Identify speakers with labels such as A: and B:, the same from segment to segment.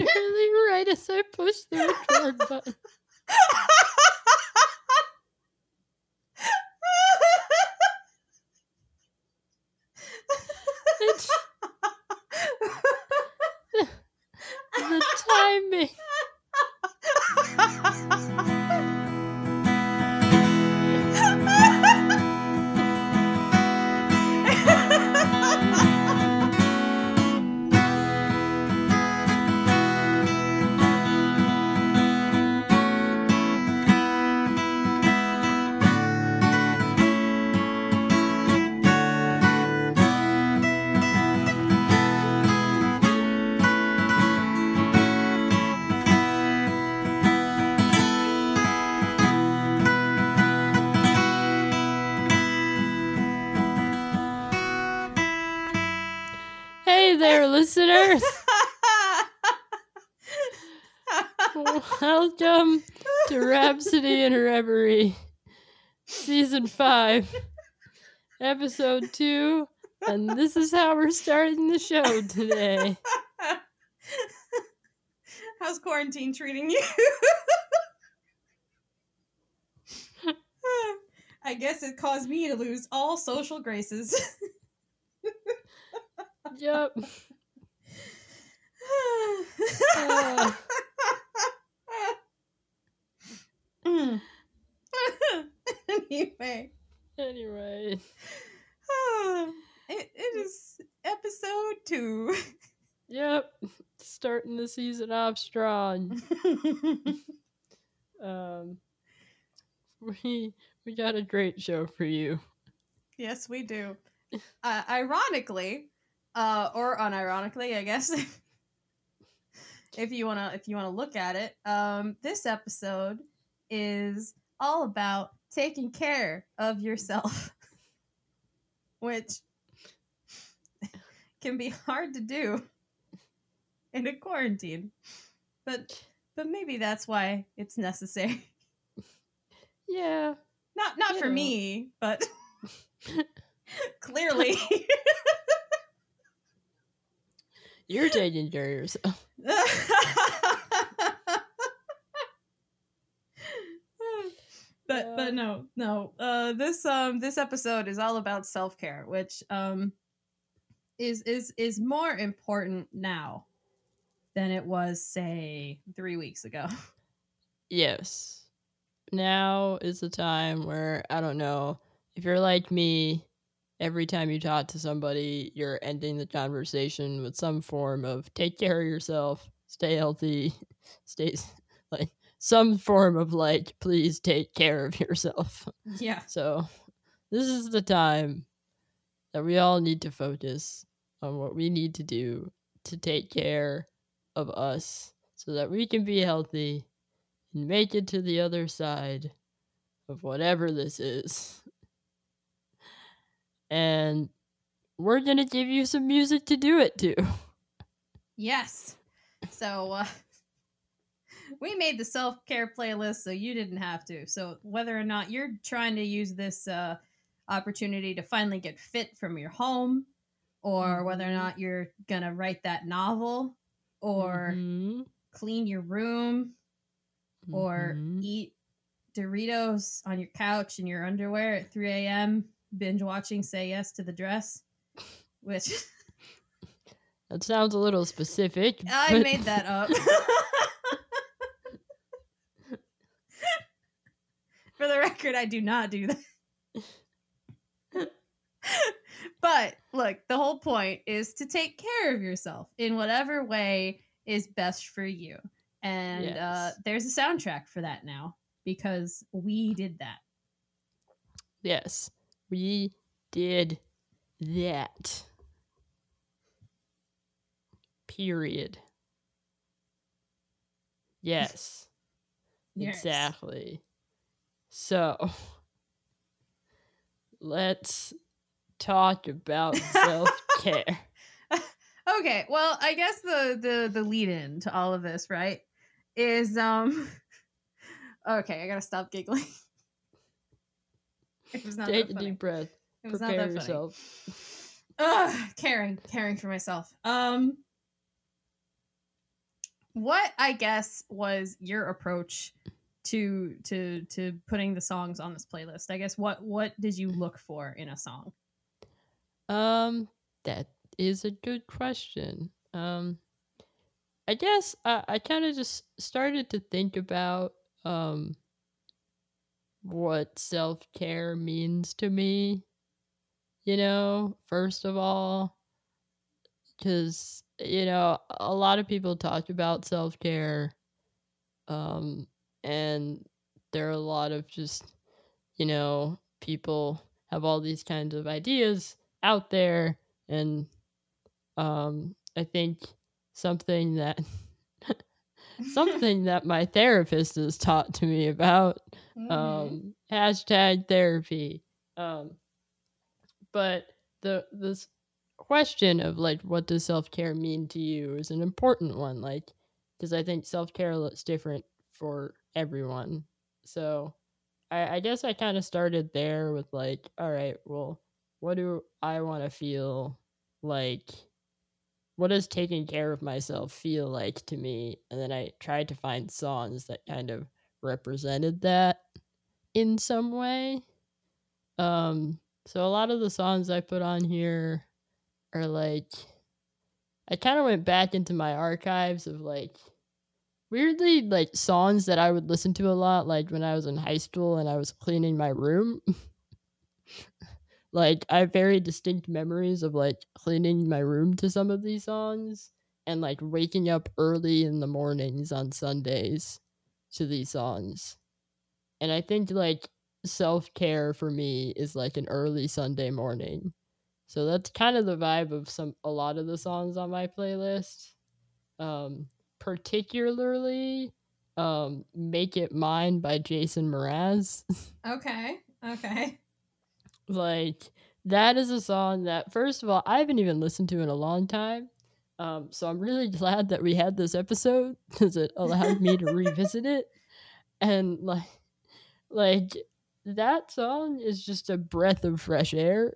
A: literally right as I pushed the record button. Season 5, Episode 2. And this is how we're starting the show today.
B: How's quarantine treating you? I guess it caused me to lose all social graces.
A: yep. Uh.
B: Mm. anyway,
A: Anyway,
B: it, it is episode two.
A: yep. Starting the season off strong. Um, we we got a great show for you.
B: yes, we do. Uh, ironically, uh, or unironically, I guess. if you wanna, if you wanna look at it, um, this episode is all about taking care of yourself, which can be hard to do in a quarantine. But but maybe that's why it's necessary.
A: Yeah.
B: Not not for me, but clearly.
A: You're taking care of yourself.
B: But
A: Yeah.
B: but no no uh this um this episode is all about self-care which um is is is more important now than it was say 3 weeks ago
A: Yes. Now is the time where I don't know if you're like me. Every time you talk to somebody, you're ending the conversation with some form of "take care of yourself, stay healthy, stay some form of like please take care of yourself."
B: yeah
A: So, this is the time that we all need to focus on what we need to do to take care of us so that we can be healthy and make it to the other side of whatever this is. And we're going to give you some music to do it to.
B: yes so uh we made the self-care playlist so you didn't have to so whether or not you're trying to use this uh opportunity to finally get fit from your home or whether or
A: Mhm.
B: not you're gonna write that novel or
A: Mhm.
B: clean your room or
A: Mhm.
B: eat Doritos on your couch in your underwear at 3 a.m. binge watching Say Yes to the Dress, which
A: that sounds a little specific.
B: I
A: but-
B: made that up. For the record, I do not do that. but look, the whole point is to take care of yourself in whatever way is best for you. And uh, there's a soundtrack for that now because we did that.
A: Yes, we did that. Period. Yes,
B: Yes.
A: exactly. So, let's talk about self care.
B: Okay, well, I guess the the the lead in to all of this, right, is um Okay, I got to stop giggling. it was not
A: Take
B: that
A: a deep breath.
B: It was not
A: Prepare
B: that funny.
A: yourself.
B: Ugh, caring, caring for myself. Um what I guess was your approach to to to putting the songs on this playlist? I guess what what did you look for in a song?
A: Um, that is a good question. Um, I guess I, I kind of just started to think about um what self care means to me. You know, first of all, because you know a lot of people talk about self care, um, and there are a lot of just you know people have all these kinds of ideas out there, and um, I think something that something that my therapist has taught to me about
B: Mhm.
A: um hashtag therapy um but the this question of like what does self-care mean to you is an important one like because i think self-care looks different for everyone. So i i guess i kind of started there with like all right well what do i want to feel like? What does taking care of myself feel like to me? And then i tried to find songs that kind of represented that in some way. Um so a lot of the songs i put on here are like i kind of went back into my archives of like weirdly like songs that i would listen to a lot like when i was in high school and i was cleaning my room like I have very distinct memories of like cleaning my room to some of these songs and like waking up early in the mornings on Sundays to these songs. And I think like self-care for me is like an early Sunday morning. So that's kind of the vibe of some a lot of the songs on my playlist. Um particularly um Make It Mine by Jason Mraz.
B: Okay. Okay.
A: like that is a song that first of all i haven't even listened to in a long time um, so i'm really glad that we had this episode because it allowed me to revisit it and like like that song is just a breath of fresh air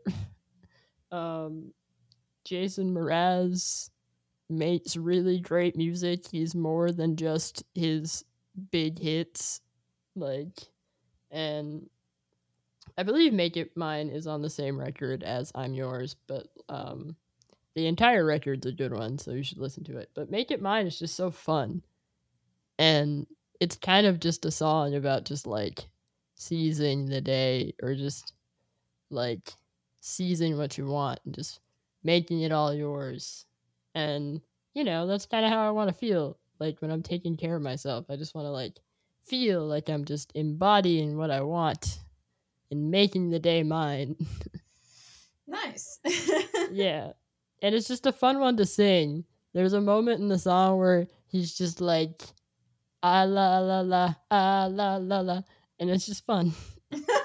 A: um jason mraz makes really great music he's more than just his big hits like and I believe Make It Mine is on the same record as I'm Yours, but um, the entire record's a good one, so you should listen to it. But Make It Mine is just so fun. And it's kind of just a song about just like seizing the day or just like seizing what you want and just making it all yours. And, you know, that's kind of how I want to feel. Like when I'm taking care of myself, I just want to like feel like I'm just embodying what I want and making the day mine.
B: nice.
A: yeah. And it's just a fun one to sing. There's a moment in the song where he's just like ah la la la ah la la la and it's just fun.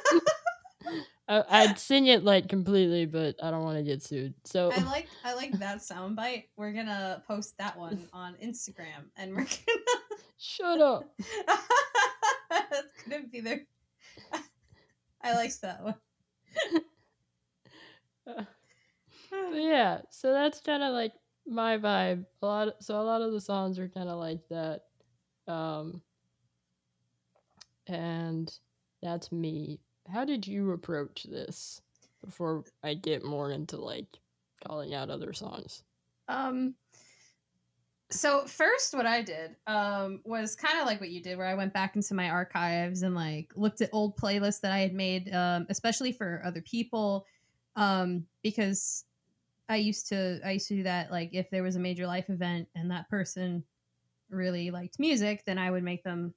A: I, I'd sing it like completely, but I don't want to get sued. So
B: I like I like that soundbite. We're gonna post that one on Instagram, and we're gonna.
A: shut up.
B: That's gonna be there. I like that one.
A: Yeah, so that's kind of like my vibe. A lot, of, so a lot of the songs are kind of like that, um, and that's me. How did you approach this before I get more into like calling out other songs?
B: Um. So first, what I did um, was kind of like what you did, where I went back into my archives and like looked at old playlists that I had made, um, especially for other people, um, because I used to I used to do that. Like if there was a major life event and that person really liked music, then I would make them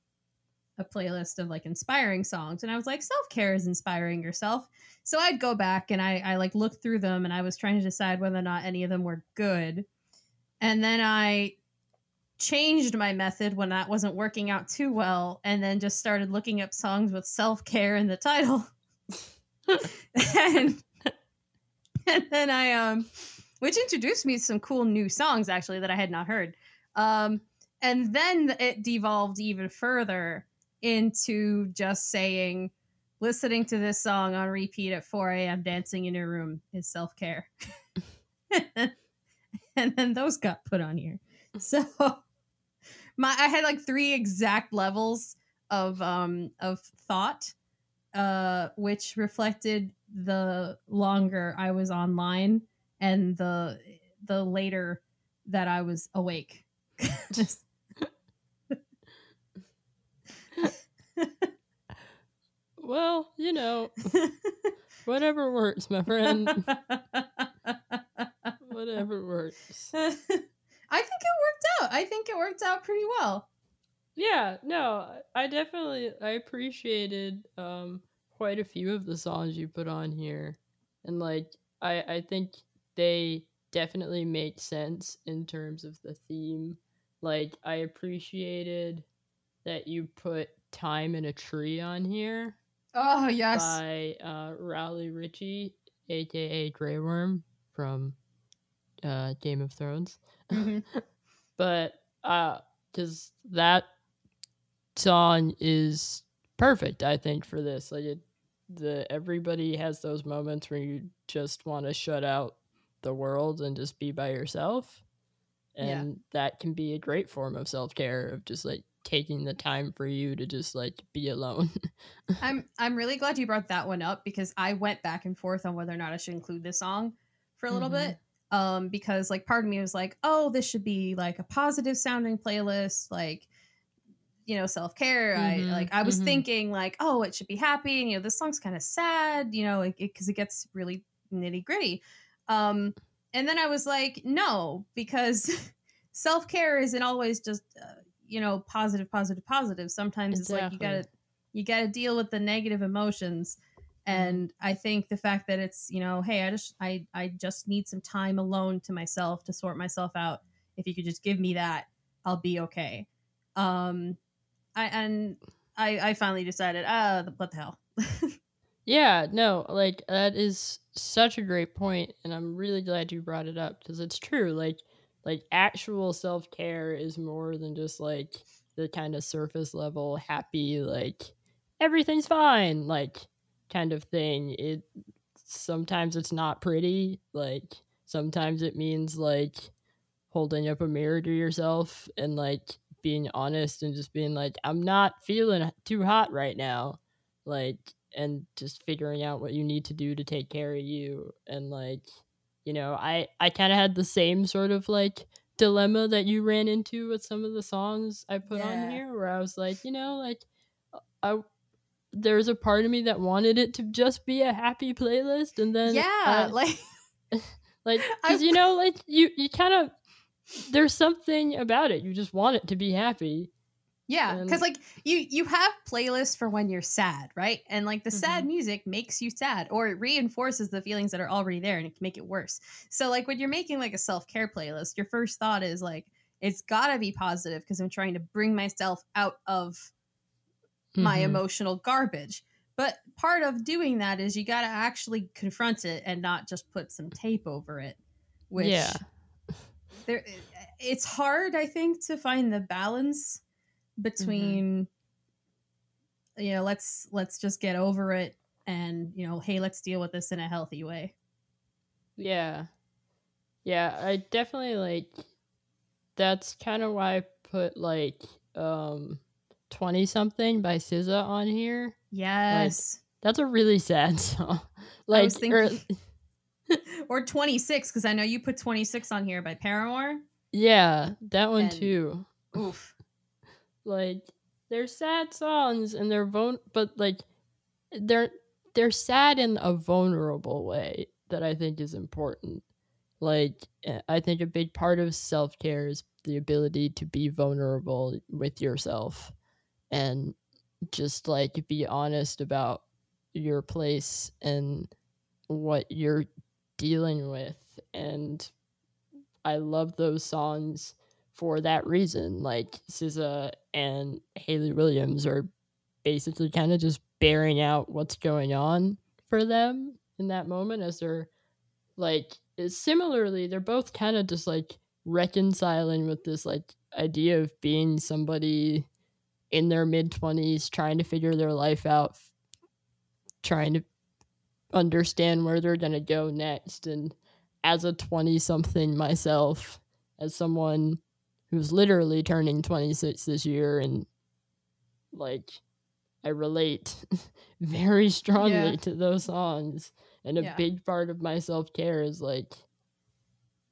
B: a playlist of like inspiring songs. And I was like, self care is inspiring yourself. So I'd go back and I, I like looked through them and I was trying to decide whether or not any of them were good. And then I changed my method when that wasn't working out too well and then just started looking up songs with self care in the title. and, and then I um which introduced me to some cool new songs actually that I had not heard. Um and then it devolved even further into just saying listening to this song on repeat at 4 a.m. dancing in your room is self care. and then those got put on here. So, my I had like three exact levels of um of thought, uh, which reflected the longer I was online and the the later that I was awake. Just
A: Well, you know, whatever works, my friend. whatever works.
B: I think it worked out. I think it worked out pretty well.
A: Yeah, no, I definitely I appreciated um quite a few of the songs you put on here. And like I I think they definitely make sense in terms of the theme. Like I appreciated that you put time in a tree on here
B: Oh yes.
A: by uh Raleigh Ritchie, aka Grey Worm from uh Game of Thrones.
B: Mhm.
A: but uh because that song is perfect i think for this like it the everybody has those moments where you just want to shut out the world and just be by yourself
B: Yeah.
A: and that can be a great form of self-care of just like taking the time for you to just like be alone
B: I'm I'm really glad you brought that one up because I went back and forth on whether or not I should include this song for a little
A: Mhm.
B: bit. Um, because like part of me was like, oh, this should be like a positive sounding playlist, like you know, self care.
A: Mhm,
B: I like I was
A: mhm.
B: thinking like, oh, it should be happy, and you know, this song's kind of sad, you know, because it, it gets really nitty gritty. Um, and then I was like, no, because self care isn't always just uh, you know positive, positive, positive. Sometimes it's like you gotta you gotta deal with the negative emotions. And I think the fact that it's you know, hey, I just I I just need some time alone to myself to sort myself out. If you could just give me that, I'll be okay. Um, I and I I finally decided, ah, what the hell.
A: Yeah, no, like that is such a great point and I'm really glad you brought it up because it's true. Like like actual self-care is more than just like the kind of surface level happy like everything's fine like kind of thing. It sometimes it's not pretty, like sometimes it means like holding up a mirror to yourself and like being honest and just being like I'm not feeling too hot right now. Like and just figuring out what you need to do to take care of you and like you know i i kind of had the same sort of like dilemma that you ran into with some of the songs i put
B: Yeah.
A: on here where i was like you know like i there's a part of me that wanted it to just be a happy playlist and then
B: yeah,
A: uh,
B: like
A: like because you know like you you kind of there's something about it you just want it to be happy
B: Yeah, because like you you have playlists for when you're sad, right? And like the sad
A: Mhm.
B: music makes you sad, or it reinforces the feelings that are already there, and it can make it worse. So like when you're making like a self care playlist, your first thought is like it's gotta be positive because I'm trying to bring myself out of my
A: Mhm.
B: emotional garbage. But part of doing that is you gotta actually confront it and not just put some tape over it. Which
A: Yeah.
B: there it's hard i think to find the balance between you know let's let's just get over it and you know hey let's deal with this in a healthy way
A: Yeah. Yeah, I definitely like that's kind of why I put like um 20 something by SZA on here.
B: yes
A: That's a really sad song.
B: I
A: Like
B: was
A: or-
B: or 26 because i know you put 26 on here by paramore
A: yeah, that one
B: And-
A: too.
B: oof
A: Like they're sad songs and they're vul- but like they're they're sad in a vulnerable way that I think is important. Like eh, I think a big part of self-care is the ability to be vulnerable with yourself and just like be honest about your place and what you're dealing with and I love those songs for that reason. Like SZA and Hayley Williams are basically kind of just bearing out what's going on for them in that moment as they're like similarly they're both kind of just like reconciling with this like idea of being somebody in their mid 20s trying to figure their life out trying to understand where they're going to go next and as a 20 something myself as someone who's literally turning 26 this year and like I relate very strongly
B: Yeah.
A: to those songs. And a
B: Yeah.
A: big part of my self care is like,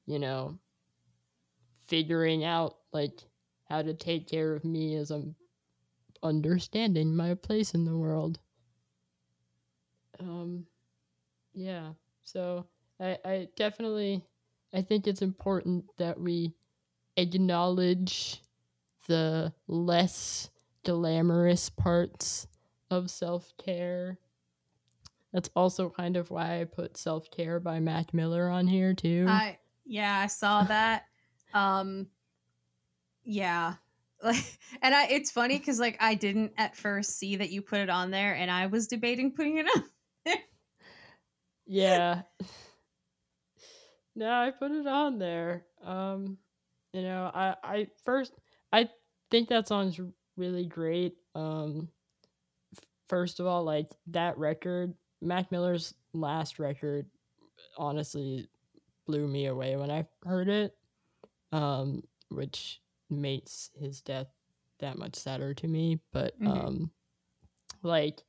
A: you know, figuring out like how to take care of me as I'm understanding my place in the world. Um yeah. So I I definitely I think it's important that we acknowledge the less glamorous parts of self-care. That's also kind of why I put self-care by Mac Miller on here too.
B: I yeah, I saw that. Um yeah. Like and I it's funny cuz like I didn't at first see that you put it on there and I was debating putting it on.
A: yeah. no, I put it on there. Um you know, I I first I think that song's really great. Um first of all, like that record, Mac Miller's last record honestly blew me away when I heard it. Um which makes his death that much sadder to me, but
B: Mhm.
A: um like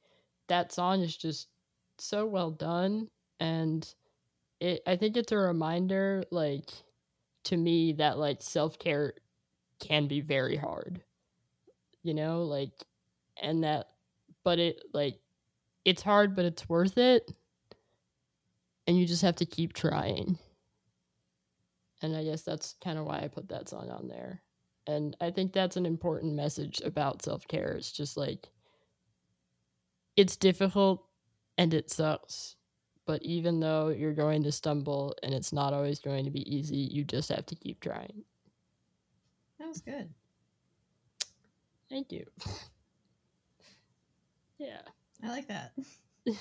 A: that song is just so well done and it I think it's a reminder like to me that like self-care can be very hard. You know, like and that but it like it's hard but it's worth it. And you just have to keep trying. And I guess that's kind of why I put that song on there. And I think that's an important message about self-care. It's just like it's difficult and it sucks. But even though you're going to stumble and it's not always going to be easy, you just have to keep trying.
B: That was good.
A: Thank you. yeah.
B: I like that.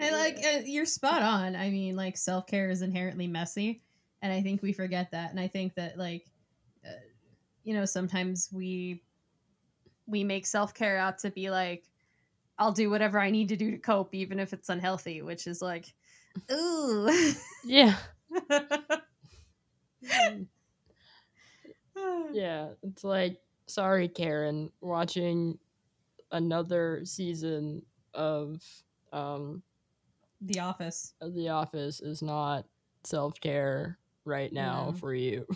B: I like uh, you're spot on. I mean, like self care is inherently messy, and I think we forget that. And I think that like, uh, you know, sometimes we we make self care out to be like, I'll do whatever I need to do to cope, even if it's unhealthy, which is like, ooh.
A: Yeah. yeah. It's like, sorry, Karen, watching another season of um
B: the Office.
A: The Office is not self care right now
B: No.
A: for you.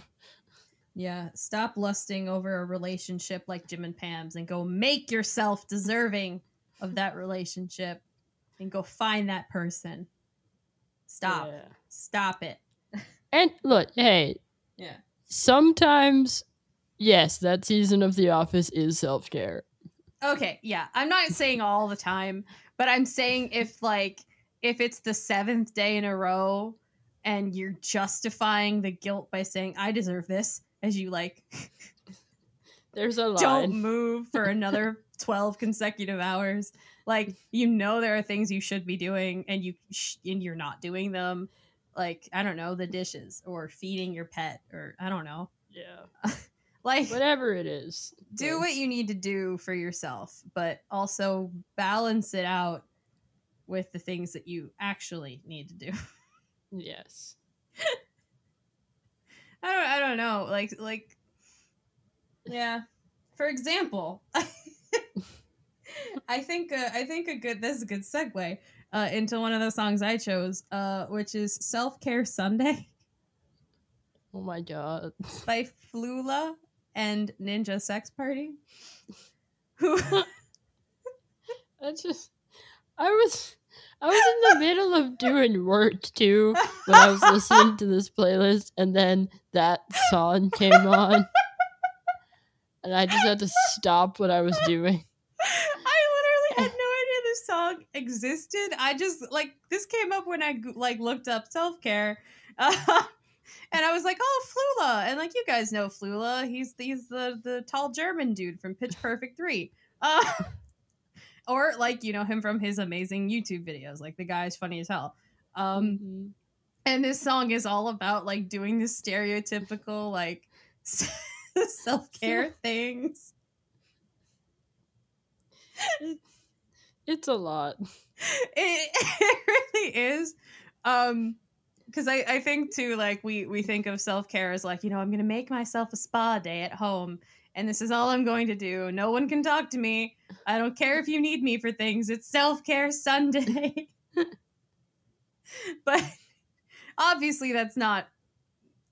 B: Yeah, stop lusting over a relationship like Jim and Pam's and go make yourself deserving of that relationship and go find that person. Stop.
A: Yeah.
B: Stop it.
A: And look, hey,
B: Yeah.
A: sometimes, yes, that season of The Office is self care.
B: Okay, yeah. I'm not saying all the time, but I'm saying if like if it's the seventh day in a row and you're justifying the guilt by saying I deserve this as you like
A: There's a line.
B: don't move for another 12 consecutive hours like you know there are things you should be doing and you sh- and you're not doing them like i don't know the dishes or feeding your pet or i don't know
A: Yeah.
B: like
A: Whatever it is.
B: do
A: like,
B: what you need to do for yourself but also balance it out with the things that you actually need to do
A: Yes.
B: I don't I don't know. Like like yeah. For example, I think uh, I think a good this is a good segue uh, into one of the songs I chose, uh, which is "Self Care Sunday"
A: Oh my god.
B: by Flula and Ninja Sex Party. Who
A: I just I was I was in the middle of doing work too when I was listening to this playlist and then that song came on. And I just had to stop what I was doing.
B: I literally had no idea existed. I just like this came up when I like looked up self care, uh, and I was like, "Oh, Flula!" And like you guys know Flula, he's he's the the tall German dude from Pitch Perfect three, uh, or like you know him from his amazing YouTube videos. Like the guy's funny as hell. Um,
A: Mhm.
B: and this song is all about like doing the stereotypical like self care things.
A: It's a lot.
B: it, it really is um because I, I think too like we we think of self-care as like you know i'm gonna make myself a spa day at home and this is all i'm going to do. No one can talk to me. I don't care if you need me for things. It's self-care sunday. But obviously that's not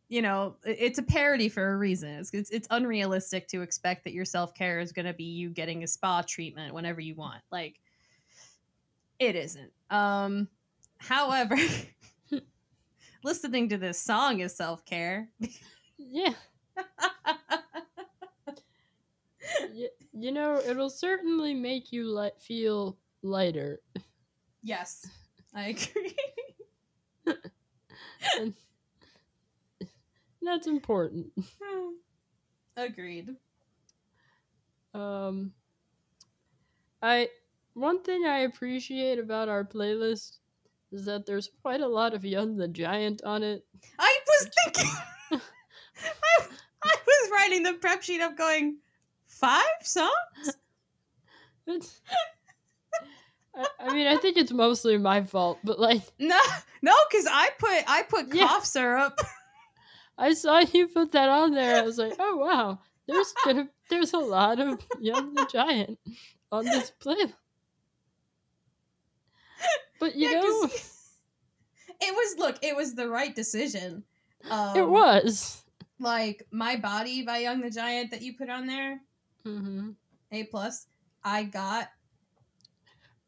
B: you know it's a parody for a reason. It's, it's, it's unrealistic to expect that your self-care is going to be you getting a spa treatment whenever you want. Like it isn't um however listening to this song is self-care
A: Yeah. y- you know, it'll certainly make you li- feel lighter.
B: yes i agree
A: And that's important.
B: agreed
A: Um I one thing I appreciate about our playlist is that there's quite a lot of Young the Giant on it.
B: i was thinking I, I was writing the prep sheet up going five songs
A: It's I, I mean, I think it's mostly my fault, but like
B: no no because i put i put
A: Yeah.
B: cough syrup
A: I saw you put that on there. I was like, oh wow, there's gonna there's a lot of Young the Giant on this playlist. But you
B: Yeah,
A: know,
B: it was look it was the right decision. Um,
A: it was.
B: like my body by young the giant that you put on there
A: hmm
B: a plus i got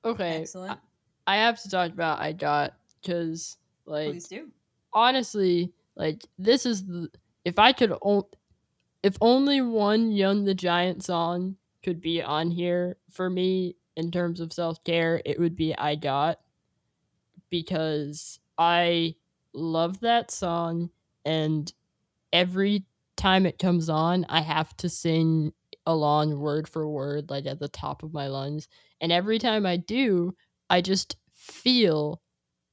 A: Okay,
B: excellent.
A: I have to talk about I got because like
B: please do.
A: honestly, like this is the if I could o- if only one Young the Giant song could be on here for me in terms of self care, it would be I Got because I love that song and every time it comes on, I have to sing along word for word, like at the top of my lungs. And every time I do, I just feel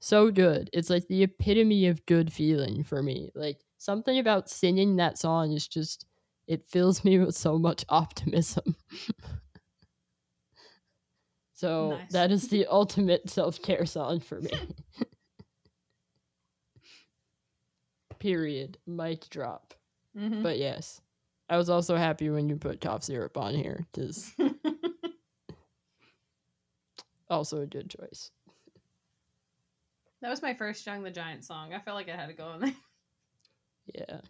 A: so good. It's like the epitome of good feeling for me. Like something about singing that song is just it fills me with so much optimism. So
B: Nice.
A: that is the ultimate self-care song for me. Period. Mic drop.
B: Mhm.
A: But yes. I was also happy when you put cough syrup on here cuz also a good choice.
B: that was my first young the giant song i felt like i had to go in there
A: Yeah.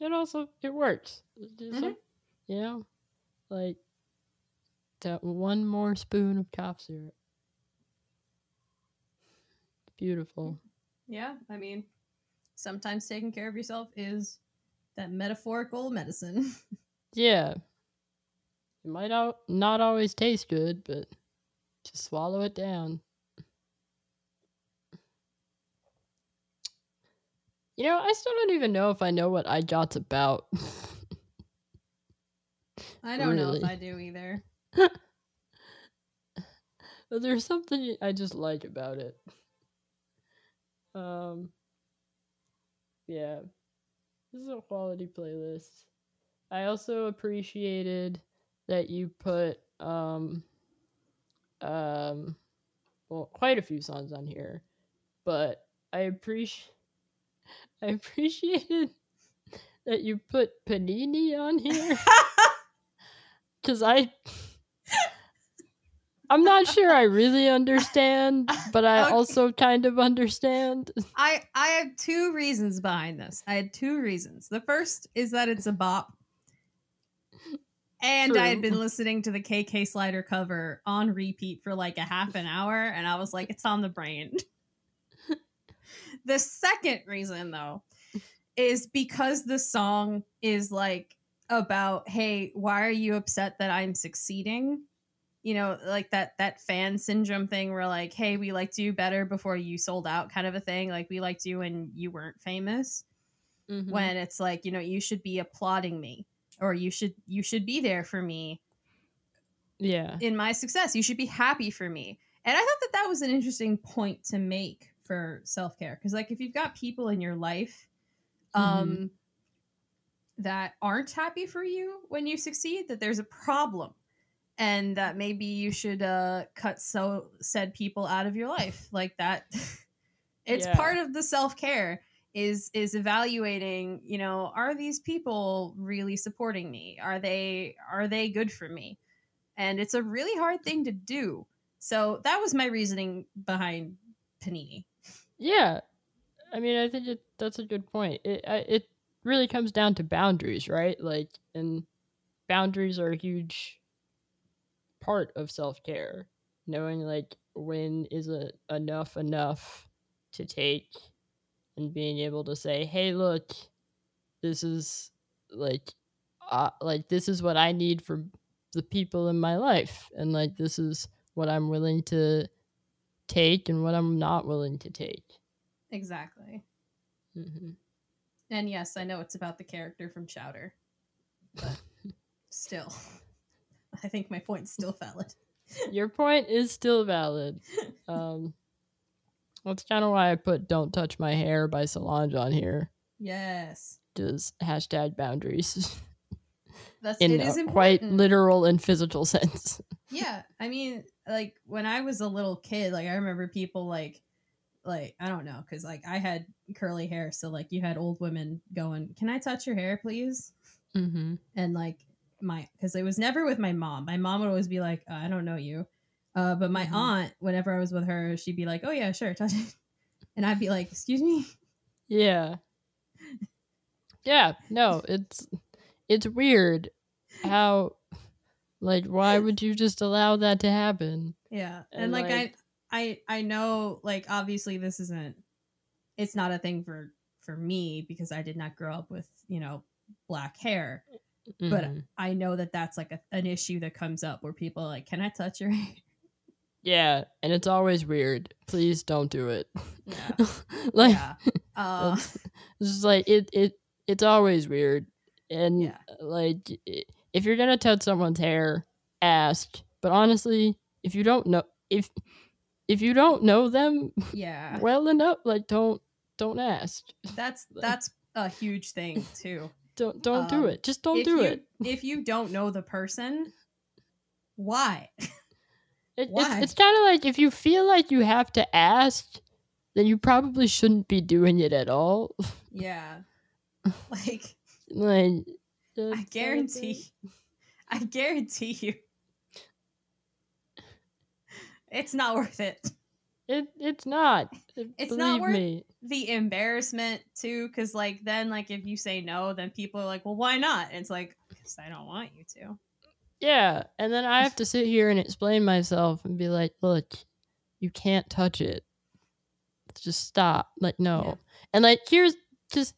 A: And also it works. It's just
B: Mhm.
A: some- you know, like that one more spoon of cough syrup. Beautiful.
B: yeah i mean sometimes taking care of yourself is that metaphorical medicine
A: Yeah. It might al- not always taste good, but just swallow it down. You know, I still don't even know if I know what I got's about.
B: i don't know if i do either
A: but there's something I just like about it. Um yeah. This is a quality playlist. I also appreciated that you put um um well quite a few songs on here. But I appreciate I appreciated that you put Panini on here cuz I I'm not sure I really understand, but I
B: Okay.
A: also kind of understand.
B: I I have two reasons behind this. I had two reasons. The first is that it's a bop. And I had been listening to the KK Slider cover on repeat for like a half an hour, and I was like, it's on the brain. the second reason, though, is because the song is like about, hey, why are you upset that I'm succeeding? You know, like that that fan syndrome thing where like, hey, we liked you better before you sold out, kind of a thing. Like we liked you when you weren't famous
A: Mhm.
B: when it's like you know you should be applauding me or you should you should be there for me
A: yeah.
B: in my success you should be happy for me and i thought that that was an interesting point to make for self-care because like if you've got people in your life um that aren't happy for you when you succeed that there's a problem and that maybe you should uh cut so said people out of your life like that It's
A: Yeah.
B: part of the self-care is is evaluating, you know, are these people really supporting me? Are they are they good for me? And it's a really hard thing to do. So that was my reasoning behind Panini.
A: Yeah, I mean, I think it, that's a good point. It I, it really comes down to boundaries, right? Like, and boundaries are a huge part of self care. Knowing like when is it enough enough to take, and being able to say, "Hey, look, this is like, uh, like this is what I need for the people in my life, and like this is what I'm willing to take and what I'm not willing to take."
B: Exactly.
A: Mm-hmm.
B: And yes, I know it's about the character from Chowder. But still. I think my point's still valid.
A: Your point is still valid. Um, that's kind of why I put "Don't Touch My Hair" by Solange on here.
B: Yes.
A: Just hashtag boundaries
B: That's
A: in
B: it
A: a
B: is
A: quite literal and physical sense.
B: Yeah, I mean, like when I was a little kid, like I remember people like, like I don't know, because like I had curly hair, so like you had old women going, "Can I touch your hair, please?"
A: Mm-hmm.
B: And like my, because it was never with my mom. My mom would always be like, uh, "I don't know you," uh, but my
A: Mhm.
B: aunt, whenever I was with her, she'd be like, "Oh yeah, sure, touch it," and I'd be like, "Excuse me."
A: Yeah, yeah. No, it's it's weird how like why would you just allow that to happen?
B: Yeah, and,
A: And,
B: like,
A: like-
B: I, I, I know, like obviously this isn't, it's not a thing for for me because I did not grow up with you know black hair, but
A: Mhm.
B: I know that that's like a, an issue that comes up where people are like, can I touch your hair?
A: yeah, and it's always weird. Please don't do it.
B: Yeah,
A: like
B: yeah, uh,
A: It's it's just like it it it's always weird and
B: Yeah.
A: like if you're gonna touch someone's hair ask but honestly if you don't know if if you don't know them
B: yeah.
A: well enough like don't don't ask
B: That's that's a huge thing too.
A: Don't don't do
B: Um,
A: it just don't do
B: you,
A: it
B: if you don't know the person. Why?
A: It-
B: Why?
A: it's, it's kind of like if you feel like you have to ask then you probably shouldn't be doing it at all
B: Yeah, like
A: like
B: I guarantee, I guarantee you, it's not worth it.
A: It it's not
B: It's
A: believe
B: not worth-
A: me
B: The embarrassment too, because like then like if you say no, then people are like, well, why not? And it's like, because I don't want you to.
A: Yeah, and then I have to sit here and explain myself and be like, "Look, you can't touch it. Just stop." Like, no.
B: Yeah.
A: And like, here's just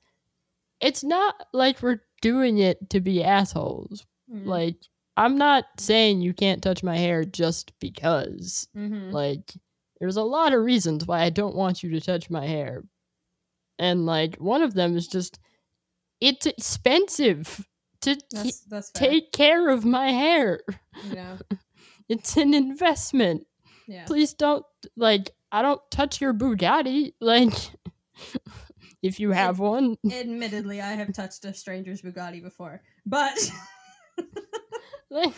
A: it's not like we're doing it to be assholes.
B: Mm.
A: Like, I'm not saying you can't touch my hair just because.
B: Mhm.
A: Like, there's a lot of reasons why I don't want you to touch my hair. And like, one of them is just it's expensive to
B: that's that's
A: take care of my hair.
B: know,
A: It's an investment.
B: yeah.
A: Please don't like I don't touch your Bugatti like if you have one.
B: Admittedly, I have touched a stranger's Bugatti before, but
A: Like,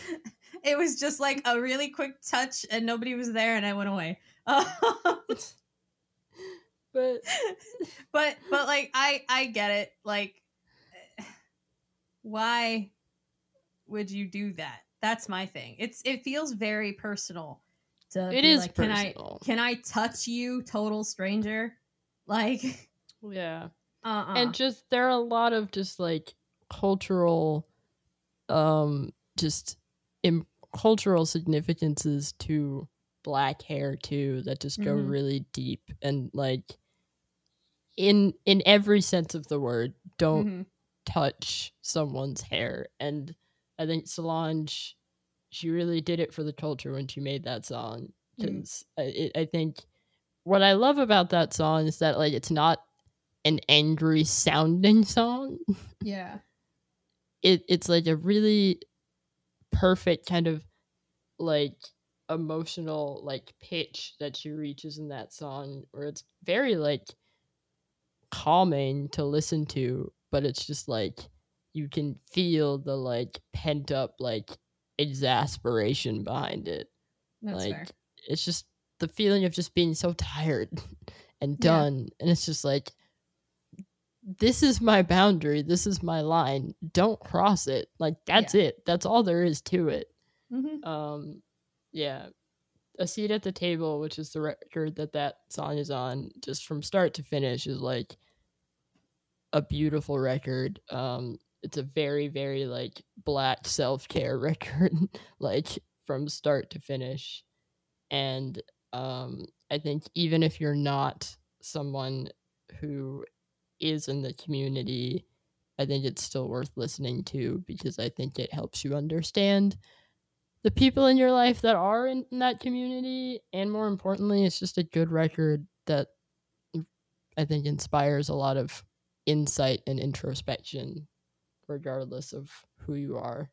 B: it was just like a really quick touch, and nobody was there, and I went away.
A: but
B: but but like I I get it. Like, why would you do that? That's my thing. It's it feels very personal. To
A: it is
B: like, can I can I touch you, total stranger? Like,
A: yeah.
B: uh, uh
A: And just there are a lot of just like cultural um just Im- cultural significances to black hair too that just go
B: Mhm.
A: really deep and like in in every sense of the word don't
B: Mhm.
A: touch someone's hair and i think solange she really did it for the culture when she made that song
B: Mm.
A: because I, I think what i love about that song is that like it's not an angry sounding song
B: yeah,
A: it it's like a really perfect kind of like emotional like pitch that she reaches in that song where it's very like calming to listen to but it's just like you can feel the like pent up like exasperation behind it
B: that's
A: like
B: fair.
A: it's just the feeling of just being so tired and
B: Yeah.
A: done. And it's just like, this is my boundary. This is my line. Don't cross it. Like, that's it. That's all there is to it.
B: Mhm.
A: Um, yeah. A Seat at the Table, which is the record that that song is on, just from start to finish, is like a beautiful record. Um, it's a very, very like black self care record, like from start to finish. And um, I think even if you're not someone who is in the community, I think it's still worth listening to because I think it helps you understand the people in your life that are in, in that community. And more importantly, it's just a good record that I think inspires a lot of insight and introspection, regardless of who you are.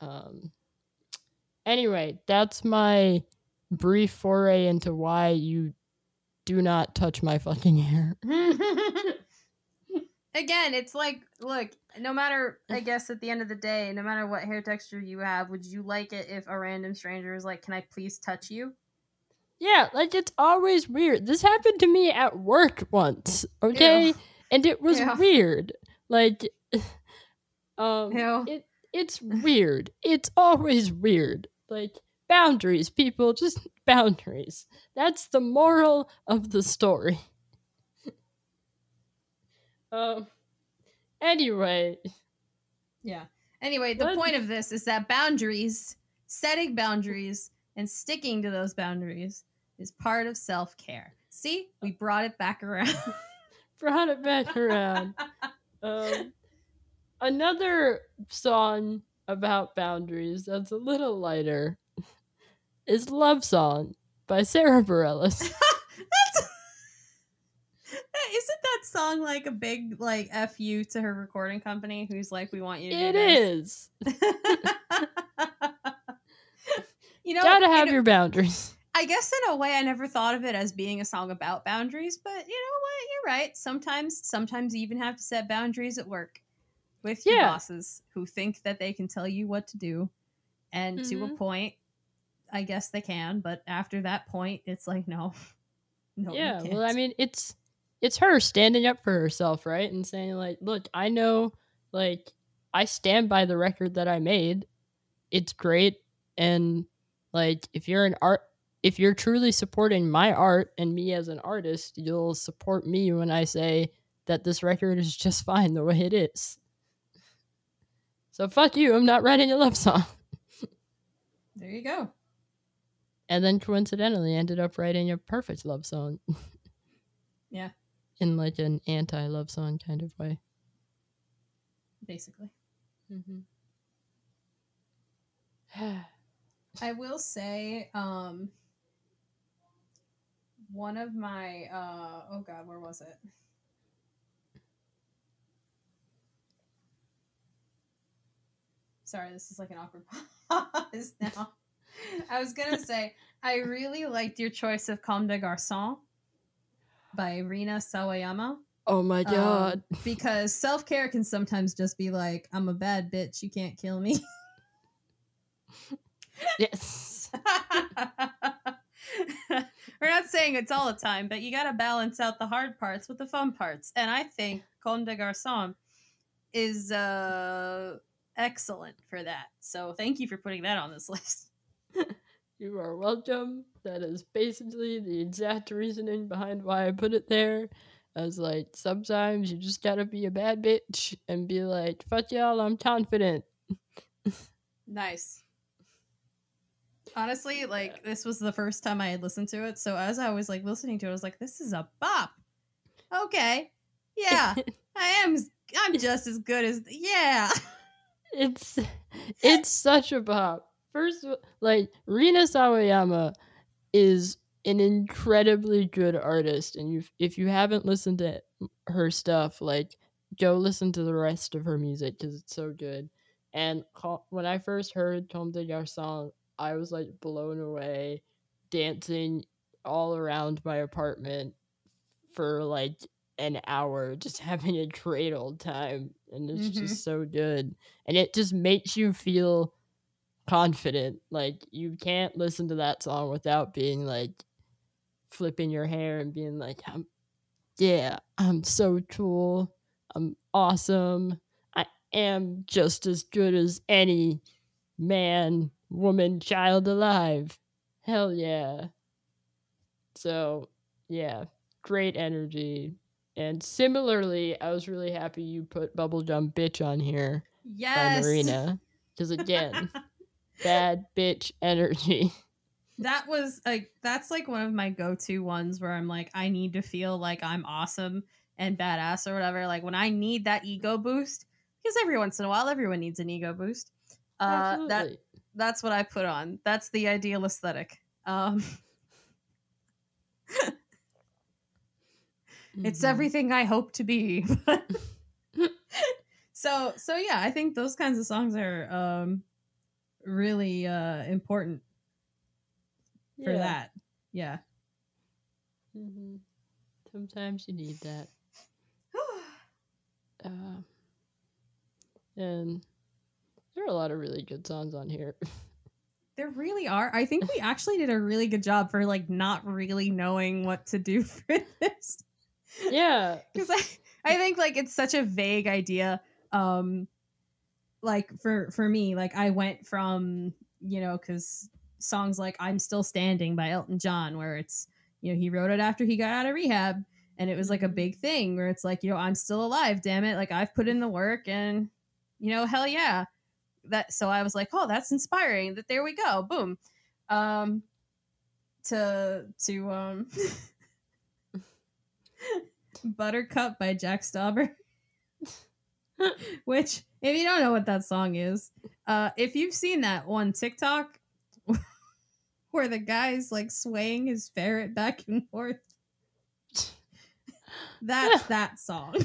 A: Um, anyway, that's my brief foray into why you do not touch my fucking hair.
B: Again, it's like, look, no matter, I guess at the end of the day, no matter what hair texture you have, would you like it if a random stranger is like, can I please touch you?
A: Yeah, like it's always weird. This happened to me at work once, okay?
B: Ew.
A: And it was
B: Ew.
A: weird. Like um
B: Ew.
A: it it's weird. It's always weird. Like boundaries, people, just boundaries. That's the moral of the story. um anyway,
B: Yeah. Anyway, the
A: What?
B: point of this is that boundaries, setting boundaries, and sticking to those boundaries is part of self care. See, we brought it back around.
A: brought it back around. Um, another song about boundaries that's a little lighter is Love Song by Sara Bareilles.
B: Isn't that song like a big like fu to her recording company who's like, we want you to
A: it is.
B: you know,
A: Gotta
B: you
A: have
B: know,
A: your boundaries.
B: I guess in a way I never thought of it as being a song about boundaries, but you know what? You're right. Sometimes sometimes you even have to set boundaries at work with your
A: Yeah.
B: bosses who think that they can tell you what to do. And to a
A: Mhm.
B: point, I guess they can, but after that point, it's like no. No,
A: yeah, well, I mean, it's it's her standing up for herself, right? And saying like, "Look, I know like I stand by the record that I made. It's great and like if you're an art if you're truly supporting my art and me as an artist, you'll support me when I say that this record is just fine the way it is." So fuck you, I'm not writing a love song.
B: there you go.
A: And then coincidentally ended up writing a perfect love song.
B: Yeah.
A: In like an anti love song kind of way.
B: Basically.
A: Mm-hmm.
B: I will say, um, one of my uh oh god, where was it? Sorry, this is like an awkward pause now. I was gonna say I really liked your choice of Comme des Garçons by Rina Sawayama
A: oh my
B: Um,
A: god.
B: because self care can sometimes just be like, I'm a bad bitch, you can't kill me.
A: yes.
B: We're not saying it's all the time, but you got to balance out the hard parts with the fun parts. And I think Comme des Garçons is uh, excellent for that. So thank you for putting that on this list.
A: You are welcome. That is basically the exact reasoning behind why I put it there. As like, sometimes you just gotta be a bad bitch and be like, fuck y'all, I'm confident.
B: Nice. Honestly, like this was the first time I had listened to it, so as I was like listening to it, I was like, "This is a bop." Okay, yeah, I am. I'm just as good as yeah.
A: it's it's such a bop. First, like Rina Sawayama is an incredibly good artist, and you if you haven't listened to her stuff, like go listen to the rest of her music because it's so good. And when I first heard Comme des Garçons, I was like blown away, dancing all around my apartment for like an hour, just having a great old time, and it's
B: Mhm.
A: just so good and it just makes you feel confident like you can't listen to that song without being like flipping your hair and being like, I'm, yeah, I'm so cool. I'm awesome. I am just as good as any man, woman, child alive. Hell yeah. So, yeah, great energy. And similarly, I was really happy you put Bubblegum Bitch on here
B: yes.
A: by Marina. Because again, bad bitch energy.
B: that was like that's like one of my go-to ones where I'm like I need to feel like I'm awesome and badass or whatever. Like when I need that ego boost, because every once in a while everyone needs an ego boost. Uh, that that's what I put on. That's the ideal aesthetic. Um, mm-hmm. It's everything I hope to be. so so yeah, I think those kinds of songs are um, really uh, important for yeah. that. Yeah.
A: Mm-hmm. Sometimes you need that. uh, and there are a lot of really good songs on here.
B: There really are. I think we actually did a really good job for like not really knowing what to do for this.
A: Yeah.
B: Cuz I I think like it's such a vague idea um like for for me like I went from, you know, cuz songs like I'm Still Standing by Elton John where it's, you know, he wrote it after he got out of rehab and it was like a mm-hmm. big thing where it's like, you know, I'm still alive, damn it. Like I've put in the work and you know, hell yeah that so I was like, oh, that's inspiring. That there we go, boom. Um, to to um, Buttercup by Jack Stauber. Which, if you don't know what that song is, uh, if you've seen that one TikTok where the guy's like swaying his ferret back and forth, that's that song.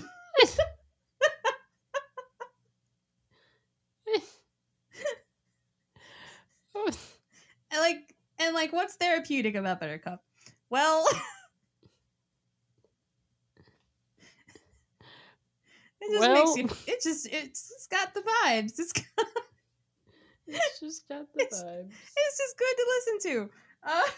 B: and like and like what's therapeutic about Buttercup? Well, it just well, makes you. It just it's, it's got the vibes. It's got.
A: it's just got the it's, vibes.
B: It's just good to listen to. Uh,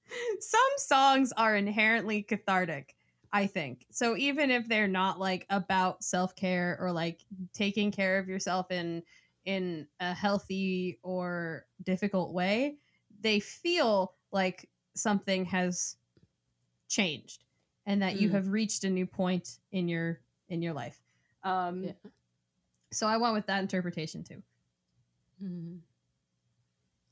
B: some songs are inherently cathartic. I think. So even if they're not like about self-care or like taking care of yourself in in a healthy or difficult way, they feel like something has changed and that mm. you have reached a new point in your in your life. Um, yeah. So I went with that interpretation too. Mm.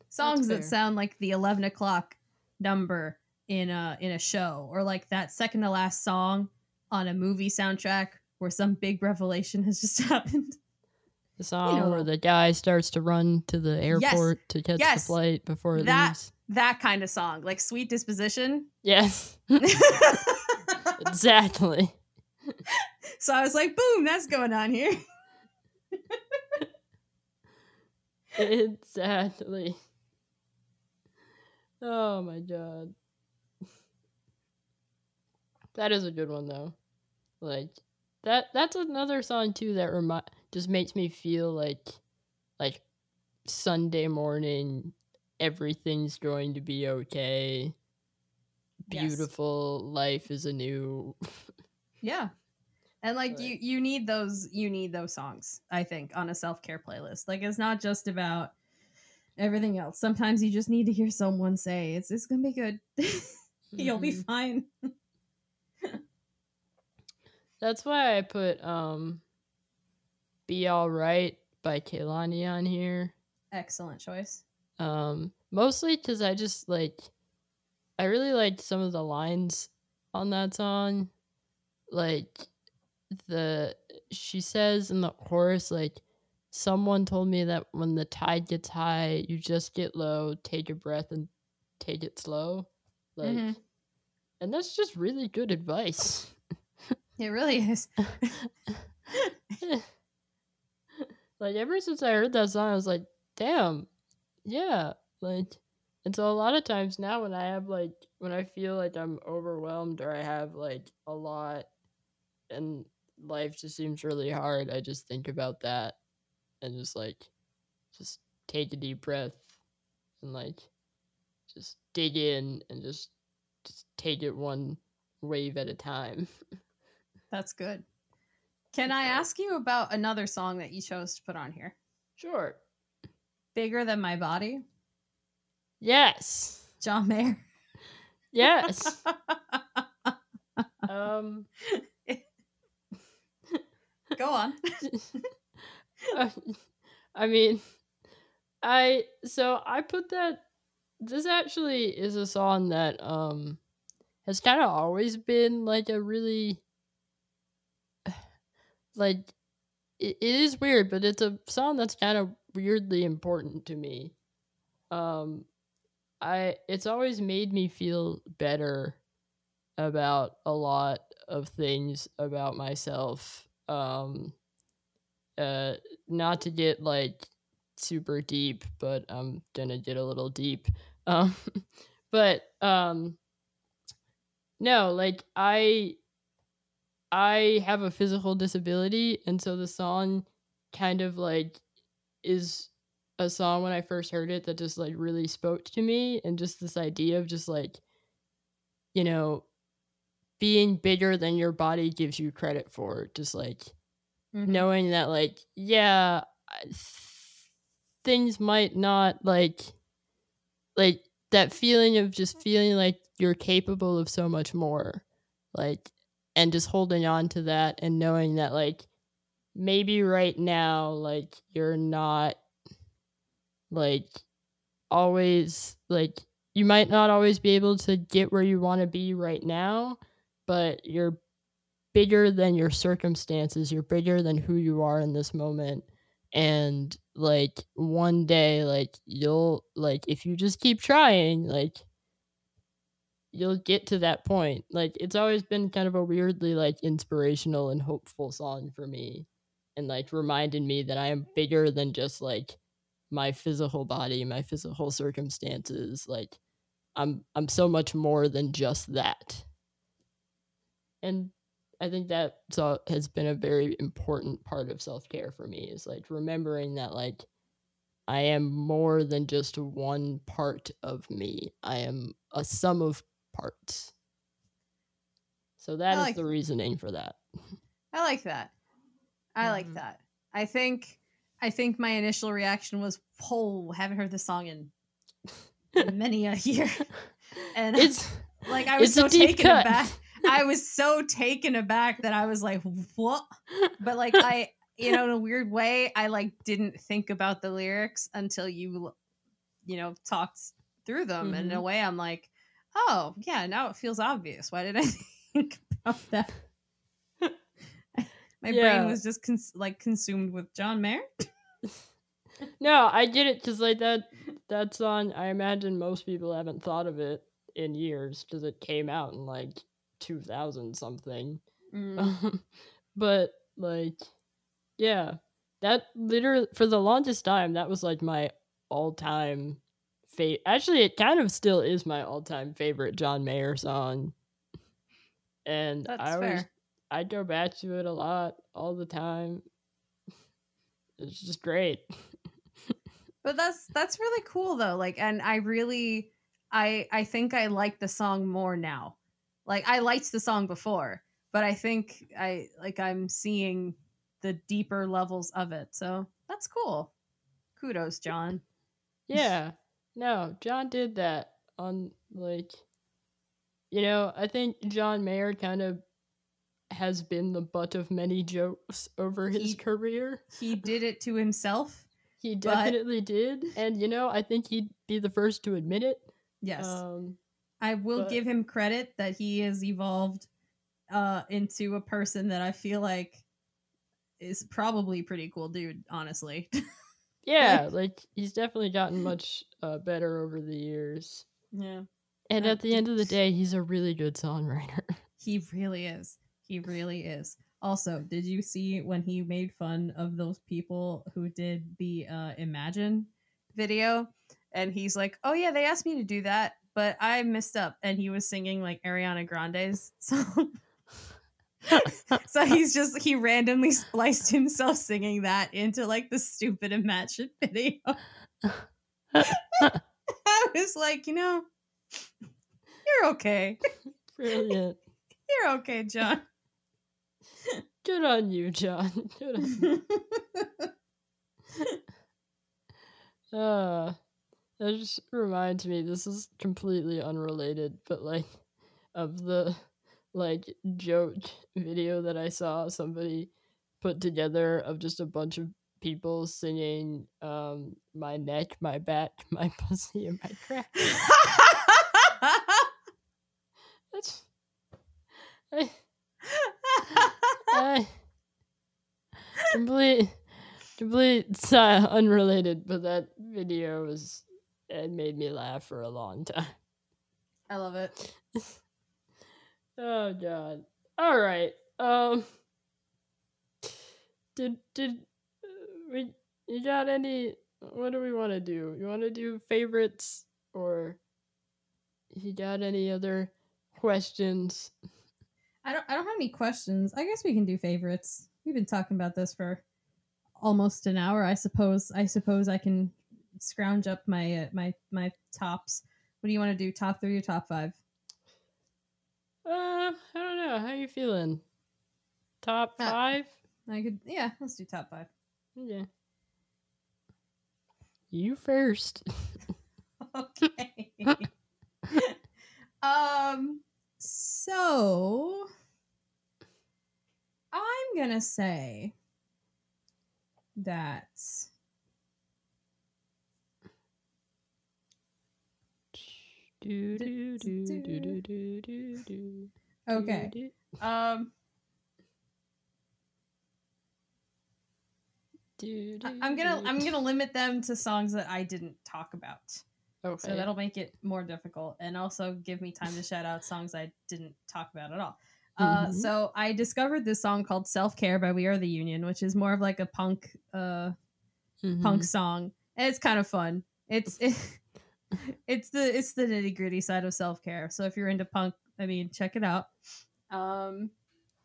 B: Songs that sound like the eleven o'clock number in a in a show, or like that second to last song on a movie soundtrack where some big revelation has just happened.
A: The song you know, where the guy starts to run to the airport yes, to catch yes, the flight before it
B: that,
A: leaves.
B: That kind of song, like Sweet Disposition.
A: Yes. exactly.
B: So I was like, boom, that's going on here.
A: exactly. Oh my god. That is a good one though. Like that that's another song too that remind just makes me feel like like Sunday morning everything's going to be okay. Beautiful yes. life is a new
B: Yeah. And like you you need those you need those songs, I think, on a self-care playlist. Like it's not just about everything else. Sometimes you just need to hear someone say it's it's going to be good. You'll be mm-hmm. fine.
A: That's why I put um Be Alright by Kehlani on here.
B: Excellent choice.
A: Um mostly cuz I just like I really liked some of the lines on that song. Like the she says in the chorus like someone told me that when the tide gets high, you just get low, take a breath and take it slow. Like mm-hmm. and that's just really good advice.
B: It really is.
A: like ever since I heard that song, I was like, damn, yeah. Like and so a lot of times now when I have like when I feel like I'm overwhelmed or I have like a lot and life just seems really hard, I just think about that and just like just take a deep breath and like just dig in and just just take it one wave at a time.
B: That's good. Can I ask you about another song that you chose to put on here?
A: Sure.
B: Bigger Than My Body,
A: Yes.
B: John Mayer.
A: Yes. um
B: Go on.
A: uh, I mean, I so I put that. This actually is a song that um has kind of always been like a really like it, it is weird, but it's a song that's kind of weirdly important to me. Um, I it's always made me feel better about a lot of things about myself. Um, uh, not to get like super deep, but I'm gonna get a little deep. Um, but um, no, like I, I have a physical disability, and so the song kind of like is a song when I first heard it that just like really spoke to me, and just this idea of just like, you know, being bigger than your body gives you credit for, just like
B: Mhm.
A: knowing that like yeah things might not like like that feeling of just feeling like you're capable of so much more like and just holding on to that and knowing that like maybe right now like you're not like always like you might not always be able to get where you want to be right now but you're bigger than your circumstances. You're bigger than who you are in this moment. And like one day like you'll like if you just keep trying like you'll get to that point. Like it's always been kind of a weirdly like inspirational and hopeful song for me and like reminded me that i am bigger than just like my physical body my physical circumstances. Like i'm i'm so much more than just that and i think that has been a very important part of self-care for me is like remembering that like i am more than just one part of me i am a sum of parts so that is
B: like
A: the reasoning for that
B: I like that. I like
A: Mhm.
B: that. I think I think my initial reaction was, "Oh, haven't heard this song in many a year." And
A: it's
B: like I was so taken
A: cut.
B: aback. I was so taken aback that I was like, "What?" But like I, you know, in a weird way, I like didn't think about the lyrics until you, you know, talked through them. And in a
A: Mhm.
B: way, I'm like, "Oh, yeah, now it feels obvious. Why did I think about that?" My
A: Yeah.
B: brain was just cons- like consumed with John Mayer.
A: No, I get it because like that that song. I imagine most people haven't thought of it in years because it came out in like two thousand something.
B: Mm.
A: but like, yeah, that literally for the longest time that was like my all time favorite. Actually, it kind of still is my all time favorite John Mayer song. And
B: That's
A: I always
B: fair.
A: I go back to it a lot all the time. It's just great.
B: But that's that's really cool though. Like, and I really, I I think I like the song more now. Like, I liked the song before, but I think I like I'm seeing the deeper levels of it. So that's cool. Kudos, John.
A: Yeah. No, John did that on like you know, I think John Mayer kind of has been the butt of many jokes over his
B: He-
A: career.
B: He did it to himself.
A: He
B: but-
A: definitely did. And you know, I think he'd be the first to admit it.
B: Yes,
A: Um
B: I will
A: but-
B: give him credit that he has evolved uh into a person that I feel like is probably pretty cool dude. Honestly.
A: yeah, like he's definitely gotten much uh, better over the years.
B: yeah.
A: And at the end of the day, he's a really good songwriter.
B: He really is. He really is. Also, did you see when he made fun of those people who did the uh, Imagine video? And he's like, "Oh yeah, they asked me to do that, but I messed up." And he was singing like Ariana Grande's song. so he's just he randomly spliced himself singing that into like the stupid Imagine video. I was like, you know, You're okay.
A: Brilliant.
B: You're okay, John.
A: Good on you, John. Good on you. Uh, that just reminds me, this is completely unrelated, but like, of the like joke video that I saw somebody put together of just a bunch of people singing um my neck, my back, my pussy, and my crack. That's I, I complete complete si- unrelated, but that video was it made me laugh for a long time.
B: I love it.
A: Oh god. All right. Um. Did did uh, we? You got any? What do we want to do? You want to do favorites or? You got any other questions?
B: I don't I don't have any questions. I guess we can do favorites. We've been talking about this for almost an hour. I suppose I suppose I can scrounge up my uh, my my tops. What do you want to do? Top 3 or top 5?
A: Uh, I don't know. How you feeling? Top
B: Uh,
A: five?
B: I could yeah, let's do top 5.
A: Yeah. You first.
B: Okay. um so I'm going to say that Okay. Um I'm gonna. I'm gonna limit them to songs that I didn't talk about.
A: Okay.
B: So that'll make it more difficult and also give me time to shout out songs I didn't talk about at all. Uh,
A: Mhm.
B: so I discovered this song called "Self Care" by We Are the Union, which is more of like a punk uh,
A: Mhm.
B: punk song. And it's kind of fun. It's it, it's the it's the nitty gritty side of self care. So if you're into punk, I mean, check it out. Um,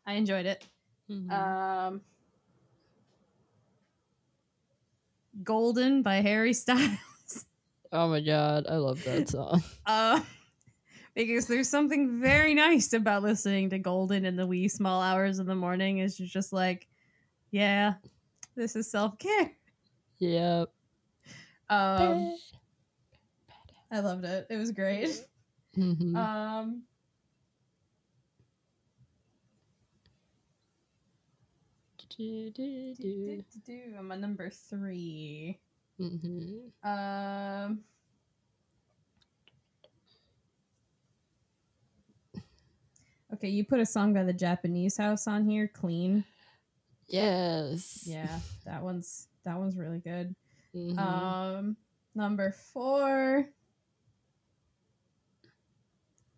B: I enjoyed it.
A: Mhm.
B: Um, "Golden" by Harry Styles.
A: oh my god, I love that song.
B: Uh, because there's something very nice about listening to Golden in the wee small hours of the morning. Is you're just like, yeah, this is self care.
A: Yep.
B: Um, I loved it. It was great.
A: Mhm.
B: Um,
A: Do, do, do.
B: I'm on number three.
A: Mhm.
B: Um. Okay, you put a song by the Japanese House on here, "Clean."
A: Yes.
B: Yeah, that one's that one's really good.
A: Mhm.
B: Um, number four.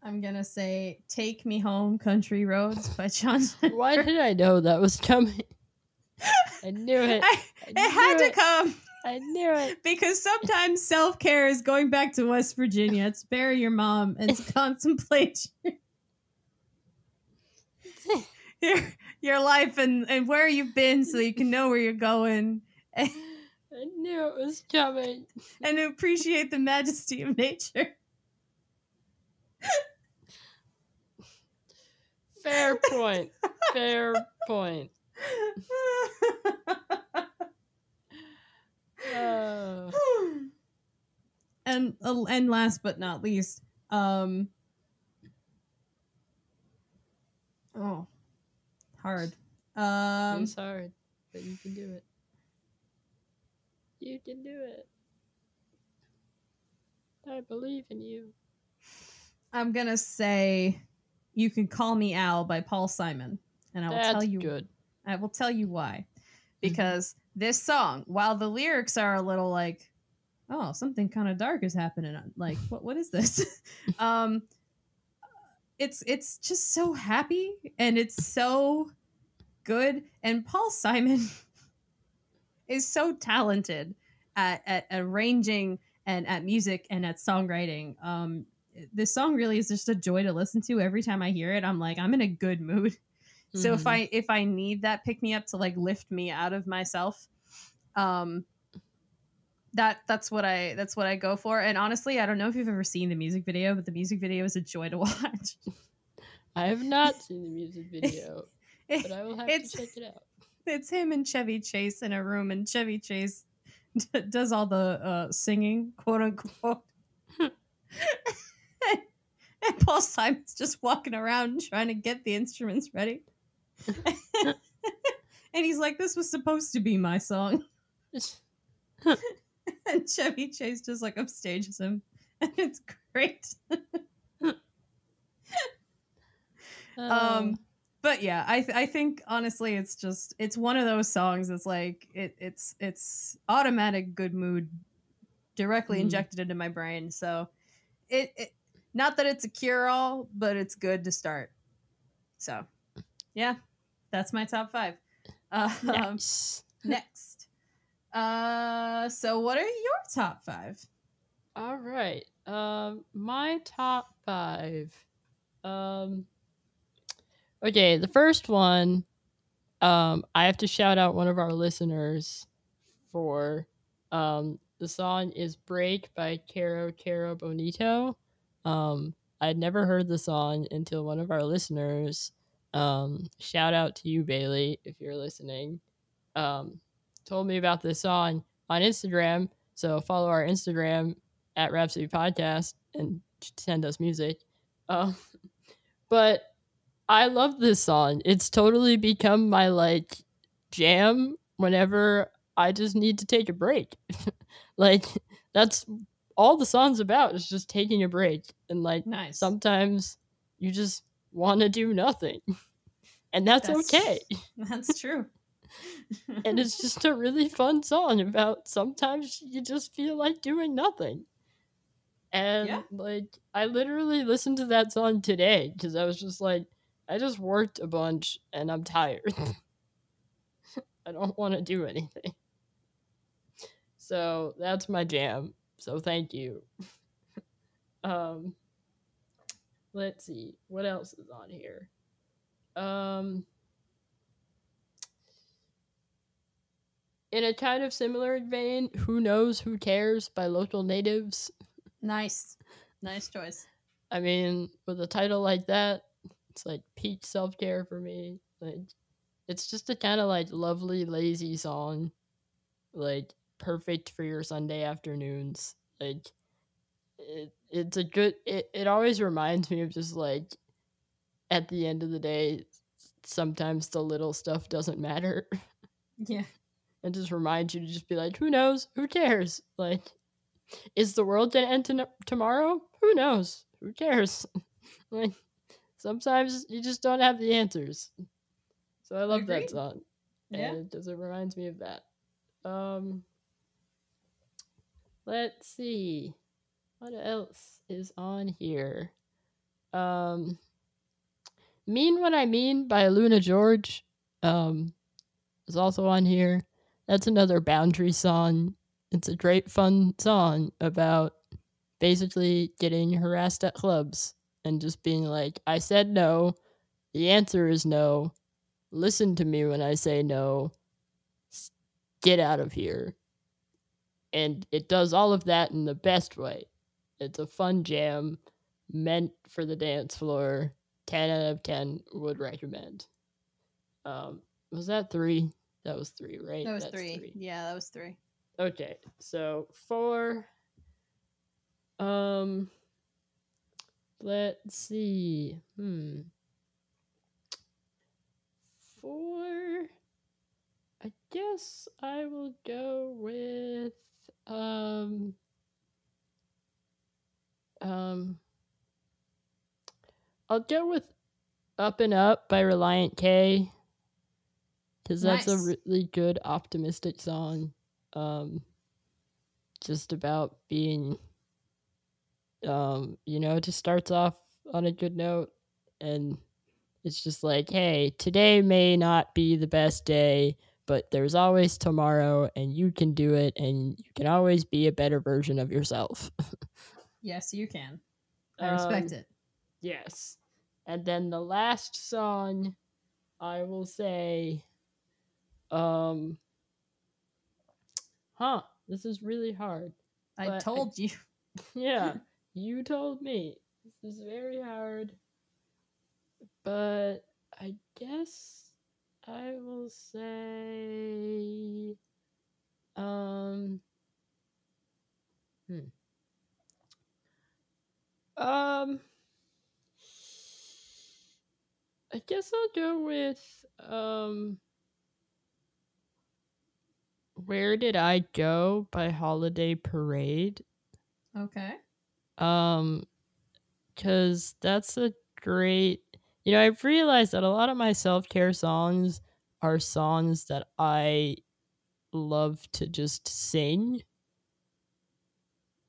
B: I'm gonna say "Take Me Home, Country Roads" by John.
A: Why did I know that was coming? I knew it.
B: I,
A: I
B: it had
A: knew
B: to come
A: I knew it.
B: because sometimes self care is going back to West Virginia. It's bury your mom and contemplate your your life and and where you've been, so you can know where you're going and,
A: I knew it was coming.
B: and appreciate the majesty of nature.
A: Fair point. Fair point. Oh.
B: and uh, and last but not least, um, oh, hard. Um,
A: it's hard, but you can do it. You can do it. I believe in you.
B: I'm gonna say, "You Can Call Me Al" by Paul Simon, and I will
A: That's
B: tell you.
A: good.
B: I will tell you why, because this song, while the lyrics are a little like, "Oh, something kind of dark is happening," like, what what is this? um, it's it's just so happy and it's so good, and Paul Simon is so talented at, at arranging and at music and at songwriting. Um, this song really is just a joy to listen to. Every time I hear it, I'm like, I'm in a good mood. So if
A: Mhm.
B: I if I need that pick me up to like lift me out of myself, um, that that's what I that's what I go for. And honestly, I don't know if you've ever seen the music video, but the music video is a joy to watch.
A: I have not seen the music video, but I will have
B: It's-
A: to check it out.
B: it's him and Chevy Chase in a room, and Chevy Chase d- does all the uh, singing, quote unquote. And Paul Simon's just walking around trying to get the instruments ready. and he's like, This was supposed to be my song. And Chevy Chase just like upstages him. And it's great.
A: Um,
B: um but yeah i th- i think honestly it's just it's one of those songs that's like it it's it's automatic good mood directly
A: Mhm.
B: injected into my brain so it, it not that it's a cure all but it's good to start so yeah that's my top five uh, um, next uh so what are your top five
A: All right. Um, my top five. Um, okay, the first one. Um, I have to shout out one of our listeners for. Um, the song is "Break" by Kero Kero Bonito. Um, I'd never heard the song until one of our listeners. Um, shout out to you, Bailey, if you're listening. Um, told me about this song on Instagram. So follow our Instagram at Rhapsody Podcast and send us music. Um, but I love this song. It's totally become my like jam whenever I just need to take a break. like that's all the song's about is just taking a break and like
B: nice
A: sometimes you just want to do nothing. And that's,
B: That's-
A: okay.
B: that's true
A: And it's just a really fun song about sometimes you just feel like doing nothing. And
B: Yeah.
A: like I literally listened to that song today because I was just like, I just worked a bunch and I'm tired. I don't want to do anything. So that's my jam. So thank you. um let's see what else is on here. Um in a kind of similar vein, Who Knows Who Cares by Local Natives.
B: nice nice choice
A: I mean, with a title like that, it's like peak self care for me. Like, it's just a kind of like lovely, lazy song, like perfect for your Sunday afternoons. Like, it, it's a good. It it always reminds me of just like, at the end of the day, sometimes the little stuff doesn't matter.
B: yeah
A: and just reminds you to just be like, who knows? Who cares? Like, is the world gonna end to- tomorrow? Who knows? Who cares? like, sometimes you just don't have the answers. So I love
B: Agreed.
A: that song.
B: yeah
A: And it just it reminds me of that. Um, let's see, what else is on here? Um, "Mean What I Mean" by AlunaGeorge, um, is also on here. That's another boundary song. It's a great fun song about basically getting harassed at clubs and just being like, I said no. The answer is no. Listen to me when I say no. Get out of here. And it does all of that in the best way. It's a fun jam meant for the dance floor. 10 out of 10 would recommend. Um, was that three? That was three, right?
B: that was
A: That's
B: three. yeah that was three
A: Okay, so four. Um, let's see. Hmm. Four. I guess I will go with um. Um. I'll go with "Up and Up" by Relient K. Because that's
B: Nice.
A: a really good optimistic song um just about being um you know it just starts off on a good note and it's just like hey today may not be the best day but there's always tomorrow and you can do it and you can always be a better version of yourself
B: yes you can i respect
A: Um,
B: it
A: yes and then the last song i will say um huh This is really hard.
B: I
A: But I-
B: told you.
A: Yeah, you told me. This is very hard. But I guess I will say um hmm. Um I guess I'll go with um Where Did I Go by Holiday Parade.
B: Okay.
A: Um, because that's a great. You know, I've realized that a lot of my self care songs are songs that I love to just sing.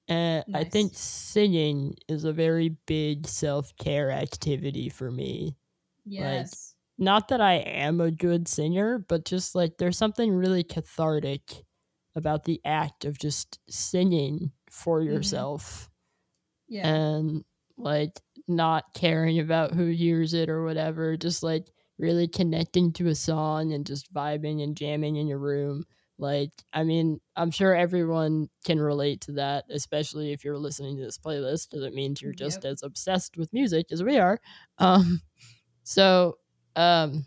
A: And I think singing is a very big self care activity for me.
B: Yes.
A: Not that I am a good singer, but just like there's something really cathartic about the act of just singing for
B: Mhm.
A: yourself.
B: yeah.
A: and like not caring about who hears it or whatever, just like really connecting to a song and just vibing and jamming in your room. Like, I mean, I'm sure everyone can relate to that, especially if you're listening to this playlist, because it means you're just
B: Yep.
A: as obsessed with music as we are. Um, so, um,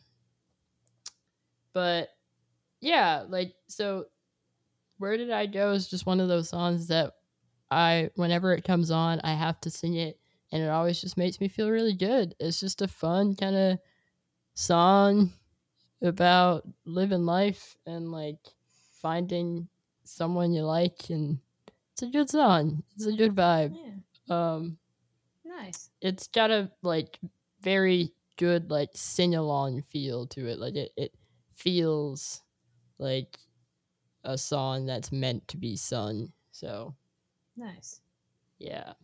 A: but yeah, like, so where did I go is just one of those songs that I whenever it comes on, I have to sing it and it always just makes me feel really good. It's just a fun kind of song about living life and like finding someone you like and it's a good song. It's a good vibe.
B: yeah.
A: Um
B: Nice.
A: it's got a like very good like sing along feel to it. Like it, it feels like a song that's meant to be sung. So
B: Nice.
A: Yeah.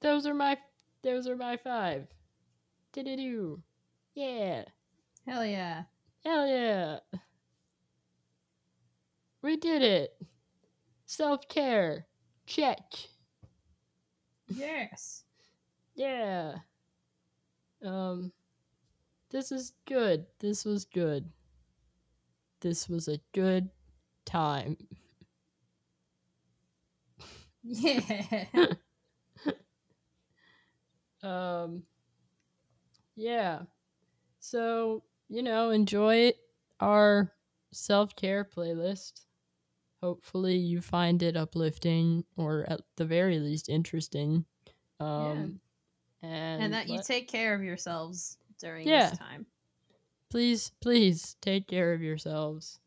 A: Those are my those are my five. Did it do? Yeah.
B: Hell yeah.
A: Hell yeah. We did it. Self care. Check.
B: Yes.
A: Yeah. Um this is good. This was good. This was a good time.
B: Yeah.
A: Um yeah. So, you know, enjoy our self-care playlist. Hopefully you find it uplifting or at the very least interesting. Um and,
B: and that you take care of yourselves during
A: Yeah.
B: this time.
A: please please take care of yourselves.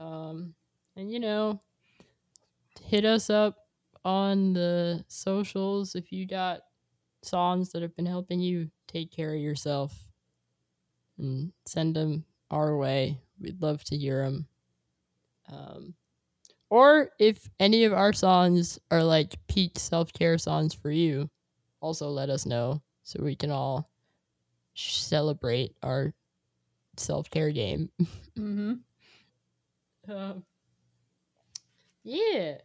A: Um and you know, hit us up on the socials if you got songs that have been helping you take care of yourself and send them our way we'd love to hear them um, or if any of our songs are like peak self-care songs for you also let us know so we can all sh- celebrate our self-care game
B: Mm-hmm.
A: um, yeah.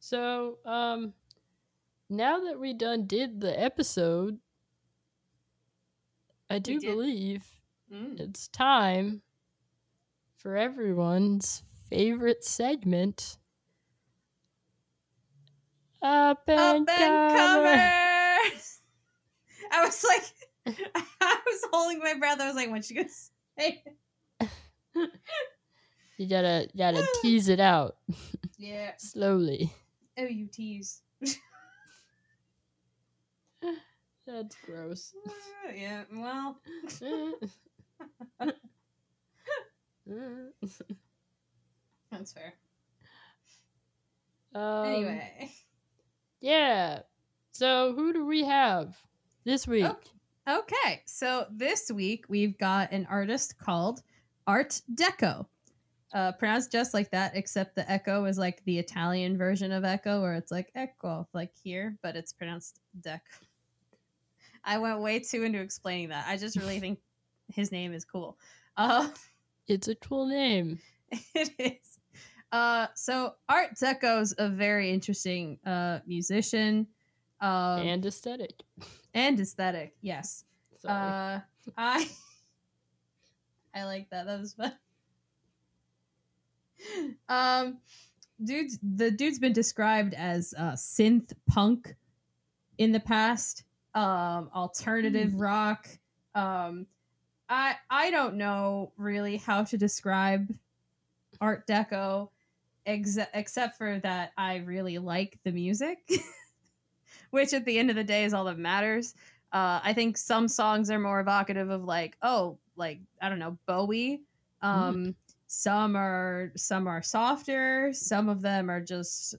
A: So, um, now that we done did the episode, I do believe
B: Mm.
A: it's time for everyone's favorite segment. Up
B: Up
A: and,
B: and
A: cover.
B: I was like, I was holding my breath. I was like, when she goes, hey,
A: You gotta, you gotta tease it out
B: yeah.
A: slowly.
B: Oh, you tease.
A: That's gross.
B: yeah. Well, that's fair.
A: um,
B: Anyway.
A: Yeah. So who do we have this week?
B: Oh. Okay, so this week we've got an artist called Art d'Ecco. Uh, pronounced just like that, except the echo is like the Italian version of echo, where it's like echo, like here, but it's pronounced deck. I went way too into explaining that. I just really think his name is cool. Uh,
A: It's a cool name.
B: it is. Uh, so Art d'Ecco's a very interesting uh, musician um,
A: and aesthetic.
B: and aesthetic. Yes.
A: Sorry.
B: Uh, I I like that. That was fun. um, dude, the dude's been described as uh, synth punk in the past, um, alternative
A: Hmm.
B: rock. Um, I I don't know really how to describe Art d'Ecco, ex- except for that I really like the music, which at the end of the day is all that matters. Uh, I think some songs are more evocative of like, oh, like I don't know, Bowie. Um, Some are some are softer. Some of them are just,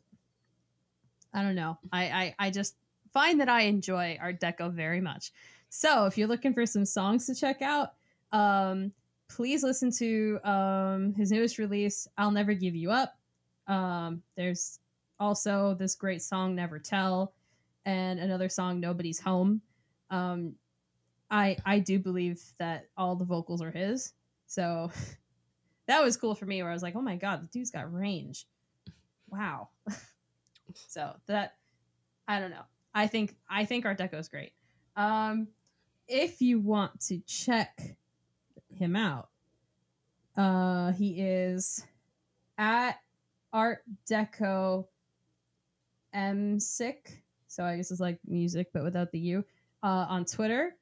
B: I don't know. I I, I just find that I enjoy Art d'Ecco very much. So if you're looking for some songs to check out, um, please listen to um, his newest release, "I'll Never Give You Up." Um, there's also this great song, "Never Tell," and another song, "Nobody's Home." Um, I I do believe that all the vocals are his, so that was cool for me. Where I was like, "Oh my god, the dude's got range!" Wow. so that I don't know. I think I think Art d'Ecco is great. Um, if you want to check him out, uh, he is at Art d'Ecco Music. So I guess it's like music, but without the U. Uh, on Twitter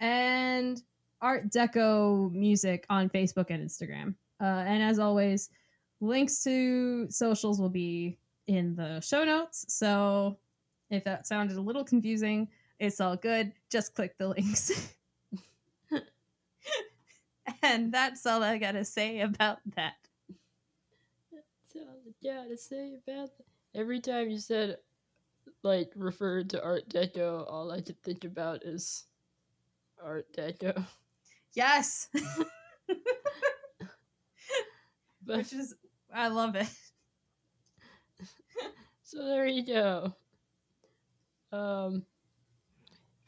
B: and Art d'Ecco Music on Facebook and Instagram. Uh, and as always, links to socials will be in the show notes. So if that sounded a little confusing, it's all good. Just click the links. and that's all I gotta say about that.
A: That's all I gotta say about that. Every time you said, like, referred to Art d'Ecco, all I could think about is Art Deco.
B: Yes,
A: But
B: which is I love it.
A: so there you go. Um,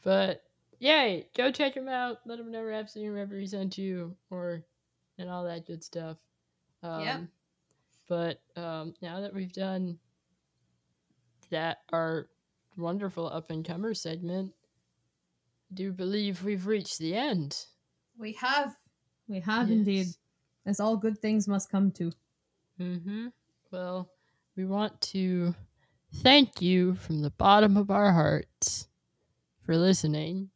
A: but yay, go check him out. Let him know Rhapsody and Reverie sent you, or and all that good stuff. Um,
B: Yep.
A: But um, now that we've done that, our wonderful up and comer segment, I do believe we've reached the end.
B: We have, we have indeed. As all good things must come to.
A: Mm-hmm. Well, we want to thank you from the bottom of our hearts for listening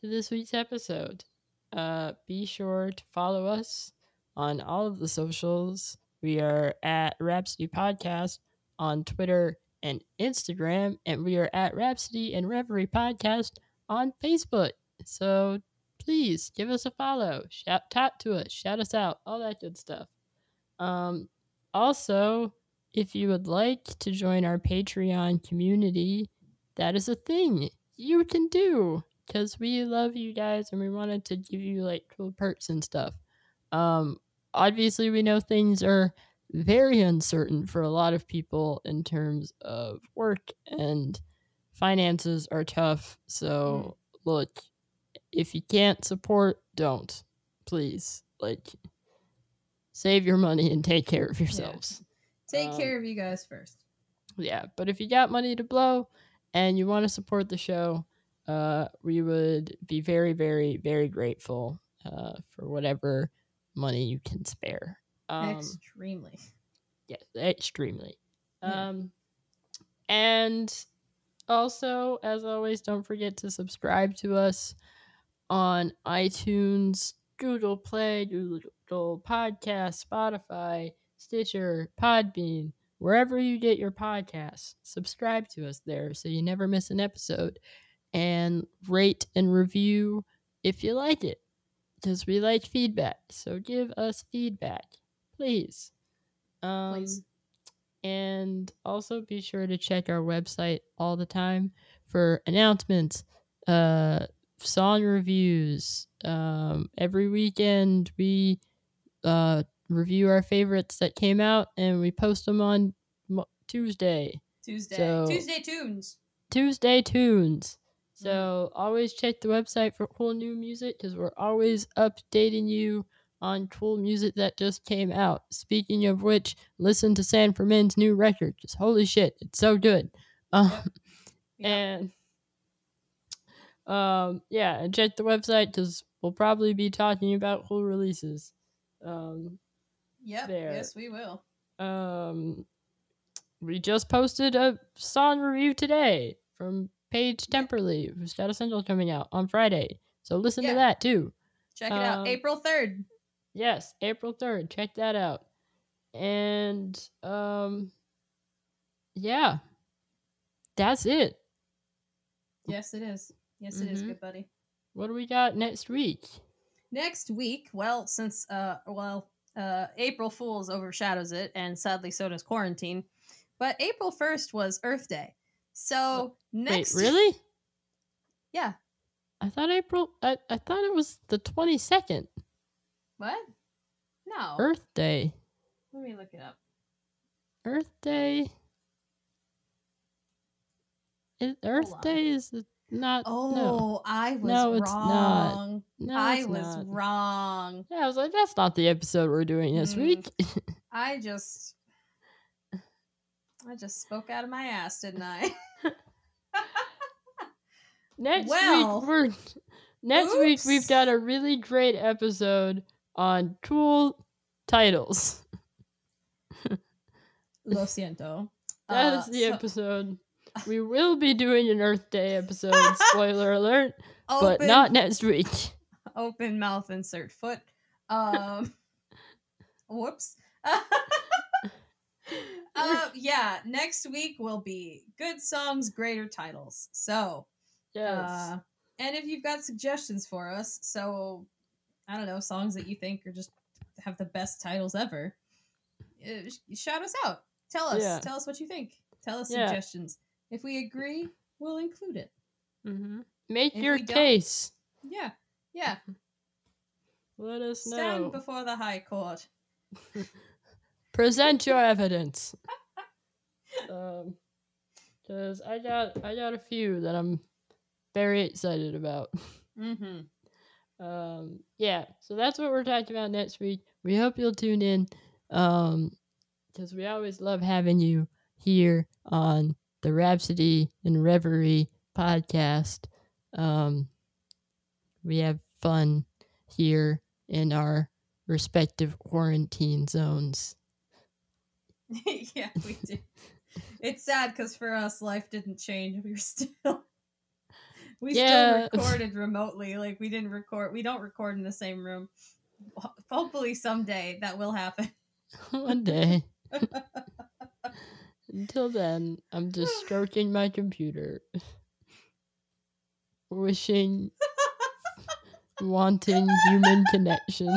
A: to this week's episode. Uh, be sure to follow us on all of the socials. We are at Rhapsody Podcast on Twitter and Instagram, and we are at Rhapsody and Reverie Podcast on Facebook. So please give us a follow, shout, talk to us, shout us out, all that good stuff. Um, also, if you would like to join our Patreon community, that is a thing you can do because we love you guys and we wanted to give you like cool perks and stuff. Um, obviously, we know things are very uncertain for a lot of people in terms of work and finances are tough. So, look, if you can't support, don't. Please. Like, save your money and take care of yourselves.
B: Take
A: Um,
B: care of you guys first.
A: Yeah. But if you got money to blow and you want to support the show, uh, we would be very, very, very grateful uh, for whatever money you can spare. Um,
B: Extremely.
A: Yes, extremely.
B: Yeah.
A: Um, and also, as always, don't forget to subscribe to us on iTunes, Google Play, Google Podcast, Spotify, Stitcher, Podbean, wherever you get your podcasts. Subscribe to us there so you never miss an episode. And rate and review if you like it, because we like feedback. So give us feedback, please. Um,
B: Please.
A: and also be sure to check our website all the time for announcements, uh, song reviews. Um, every weekend we uh, review our favorites that came out and we post them on Tuesday.
B: Tuesday.
A: so-
B: Tuesday tunes.
A: Tuesday tunes. So always check the website for cool new music because we're always updating you on cool music that just came out. Speaking of which, listen to San Fermin's new record. Just holy shit, it's so good. Um,
B: Yep. Yep.
A: And um, yeah, and check the website because we'll probably be talking about cool releases. Um,
B: Yep.
A: there.
B: Yes, we will.
A: um we just posted a song review today from Paige Temperley, who's got a single coming out on Friday. So listen
B: Yeah.
A: to that too.
B: Check it out.
A: Um,
B: April 3rd.
A: Yes, April 3rd. Check that out. And um yeah. That's it.
B: Yes, it is. Yes, it is,
A: Mhm.
B: good buddy.
A: What do we got next week?
B: Next week, well, since uh well, uh April Fools overshadows it and sadly so does quarantine. But April 1st was Earth Day. So, next
A: really?
B: Yeah.
A: I thought April I, I thought it was the 22nd.
B: What? No.
A: Earth Day.
B: Let me look it up.
A: Earth Day. Earth. Day is the- not
B: Oh,
A: no.
B: I was
A: No, it's not.
B: wrong.
A: No,
B: I was
A: not.
B: wrong.
A: Yeah, I was like, that's not the episode we're doing this
B: Mm.
A: week.
B: I just I just spoke out of my ass, didn't I?
A: Next
B: Well,
A: week we're next week we've got a really great episode on cool titles.
B: Lo siento.
A: That
B: Uh,
A: is the
B: so-
A: episode. We will be doing an Earth Day episode, spoiler alert, but not next week.
B: open mouth insert foot. Um whoops. uh yeah, next week will be good songs, greater titles. So
A: Yes.
B: uh and if you've got suggestions for us, so I don't know, songs that you think are just have the best titles ever, uh, sh- shout us out. Tell us.
A: Yeah.
B: Tell us what you think. Tell us
A: Yeah.
B: suggestions. If we agree, we'll include it.
A: hmm Make
B: If
A: your case.
B: Yeah. Yeah.
A: Let us know.
B: Stand before the high court.
A: Present your evidence. um, because I got I got a few that I'm very excited about.
B: Mm-hmm.
A: Um, yeah, so that's what we're talking about next week. We hope you'll tune in. Um, because we always love having you here on the Rhapsody and Reverie podcast. Um, we have fun here in our respective quarantine zones.
B: yeah, we do. It's sad because for us, life didn't change. We were still, we
A: Yeah.
B: still recorded remotely. Like we didn't record. We don't record in the same room. Hopefully someday that will happen.
A: One day. Until then, I'm just stroking my computer, wishing, wanting human connection.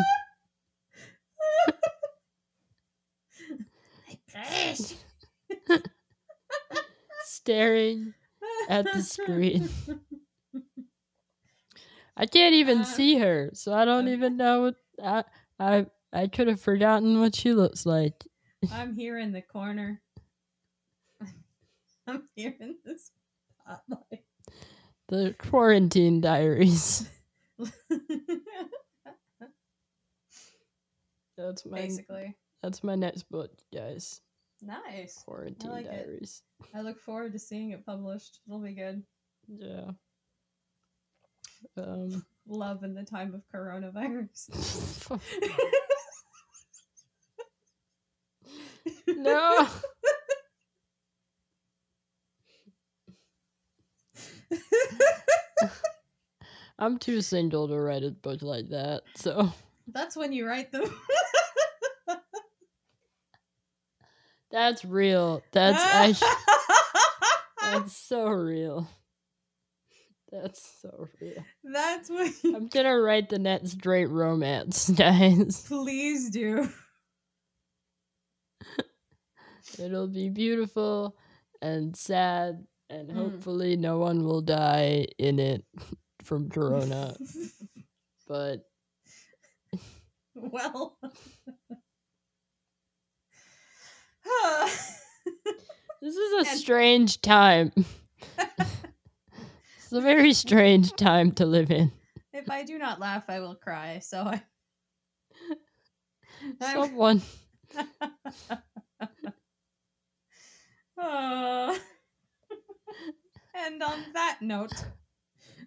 A: Staring at the screen. I can't even
B: Uh,
A: see her, so I don't
B: okay.
A: even know. What, I I I could have forgotten what she looks like.
B: I'm here in the corner. I'm here in the spotlight.
A: The quarantine diaries. That's my
B: Basically,
A: that's my next book, guys.
B: nice.
A: Quarantine
B: like it.
A: diaries.
B: I look forward to seeing it published. It'll be good.
A: Yeah. Um.
B: Love in the time of coronavirus.
A: no. I'm too single to write a book like that. So
B: That's when you write them.
A: that's real. That's actually that's so real. That's so real.
B: That's when you
A: I'm gonna write the next straight romance, guys.
B: please do.
A: It'll be beautiful and sad, and
B: Mm.
A: hopefully no one will die in it from corona. but
B: well.
A: this is a
B: And-
A: strange time. it's a very strange time to live in.
B: if I do not laugh, I will cry. So I.
A: Someone
B: Oh. and on that note.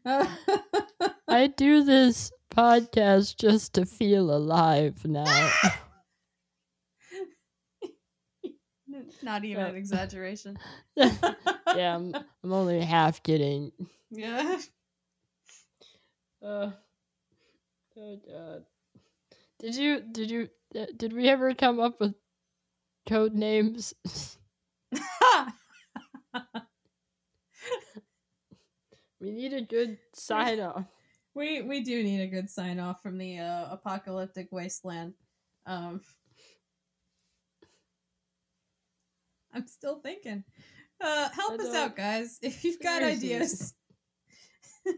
A: I do this podcast just to feel alive now.
B: Not even an exaggeration.
A: yeah, I'm, I'm only half kidding.
B: Yeah.
A: Uh, oh god. Did you did you uh, did we ever come up with code names? We need a good sign off.
B: we we do need a good sign off from the uh, apocalyptic wasteland. Um, I'm still thinking. Uh, help us out, guys, if you've got
A: Seriously.
B: ideas.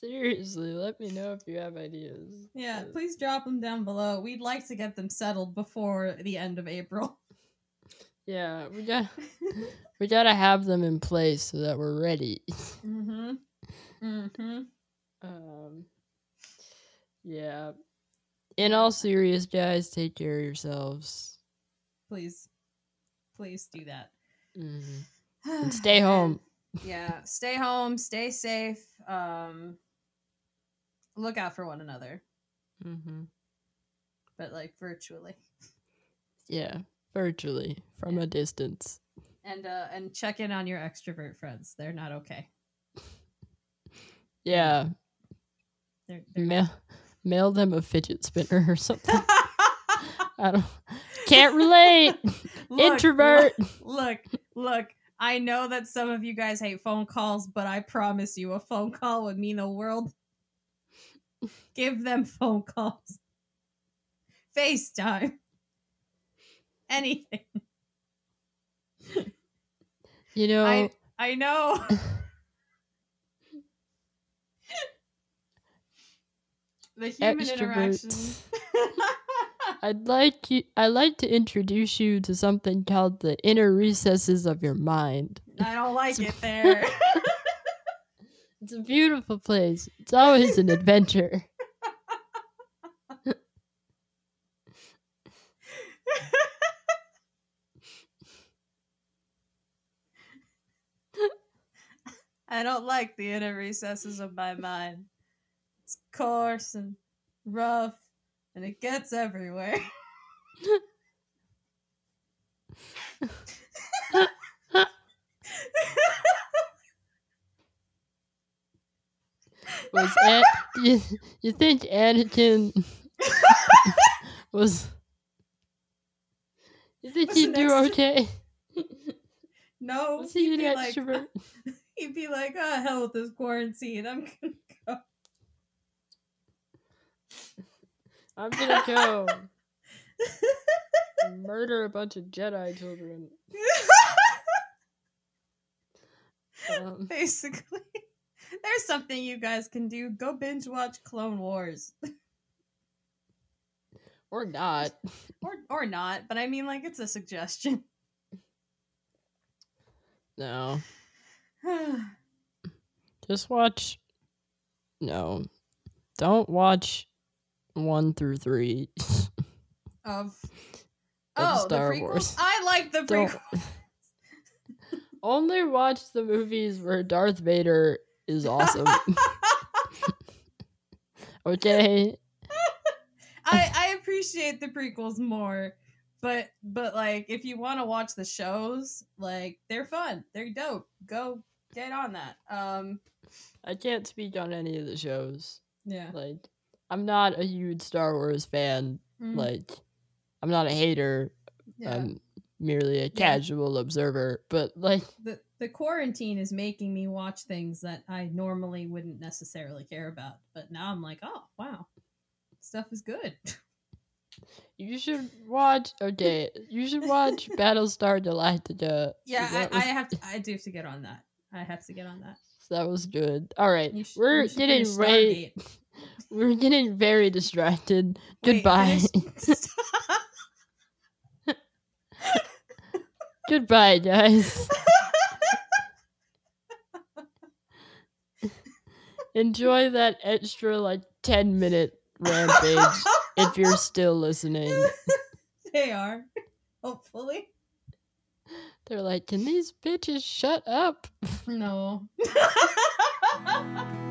A: Seriously, let me know if you have ideas.
B: Yeah, please drop them down below. We'd like to get them settled before the end of April.
A: Yeah, we got we gotta have them in place so that we're ready.
B: Mm-hmm. Mm-hmm.
A: Um, yeah. In all serious, guys, take care of yourselves.
B: Please, please do that.
A: Mhm. And stay home.
B: yeah, stay home, stay safe. Um, look out for one another,
A: Mm-hmm.
B: but like virtually,
A: Yeah, virtually from a distance.
B: and uh, and check in on your extrovert friends. They're not okay.
A: Yeah,
B: They're, they're
A: mail mail them a fidget spinner or something. I don't. Can't relate.
B: Look,
A: Introvert.
B: Look, look. I know that some of you guys hate phone calls, but I promise you, a phone call would mean the world. Give them phone calls. FaceTime. Anything.
A: You know,
B: I I know. the human interaction.
A: extroverts. I'd like you. I'd like to introduce you to something called the inner recesses of your mind.
B: I don't like it there.
A: It's a beautiful place. It's always an adventure.
B: I don't like the inner recesses of my mind. Coarse and rough, and it gets everywhere.
A: Was An- you, you think Anakin was? You think
B: Was
A: he'd do okay?
B: no,
A: Was he
B: he'd
A: an
B: be like, he'd be like, "Oh hell with this quarantine. I'm gonna go."
A: I'm gonna go murder a bunch of Jedi children. Um,
B: Basically, there's something you guys can do. Go binge watch Clone Wars,
A: or not.
B: or or not. But I mean, like, it's a suggestion.
A: No. Just watch. No. Don't watch one through three.
B: of oh
A: Star
B: the prequels.
A: Wars.
B: I like the prequels.
A: Only watch the movies where Darth Vader is awesome. okay?
B: I I appreciate the prequels more, but but like if you want to watch the shows, like they're fun, they're dope. Go get on that. Um,
A: I can't speak on any of the shows.
B: yeah.
A: Like, I'm not a huge Star Wars fan.
B: Mm,
A: Like, I'm not a hater.
B: yeah.
A: I'm merely a casual observer. But, like,
B: the the quarantine is making me watch things that I normally wouldn't necessarily care about, but now I'm like, oh wow, stuff is good.
A: you should watch. Okay, you should watch Battlestar Galactica.
B: yeah, I, I have to. I do have to get on that. I have to get on that.
A: That was good. All right, we're getting way,
B: Stargate.
A: We're getting very distracted.
B: Wait,
A: Goodbye. Goodbye, guys. Enjoy that extra like ten minute rampage if you're still listening.
B: they are. Hopefully.
A: They're like, can these bitches shut up?
B: No.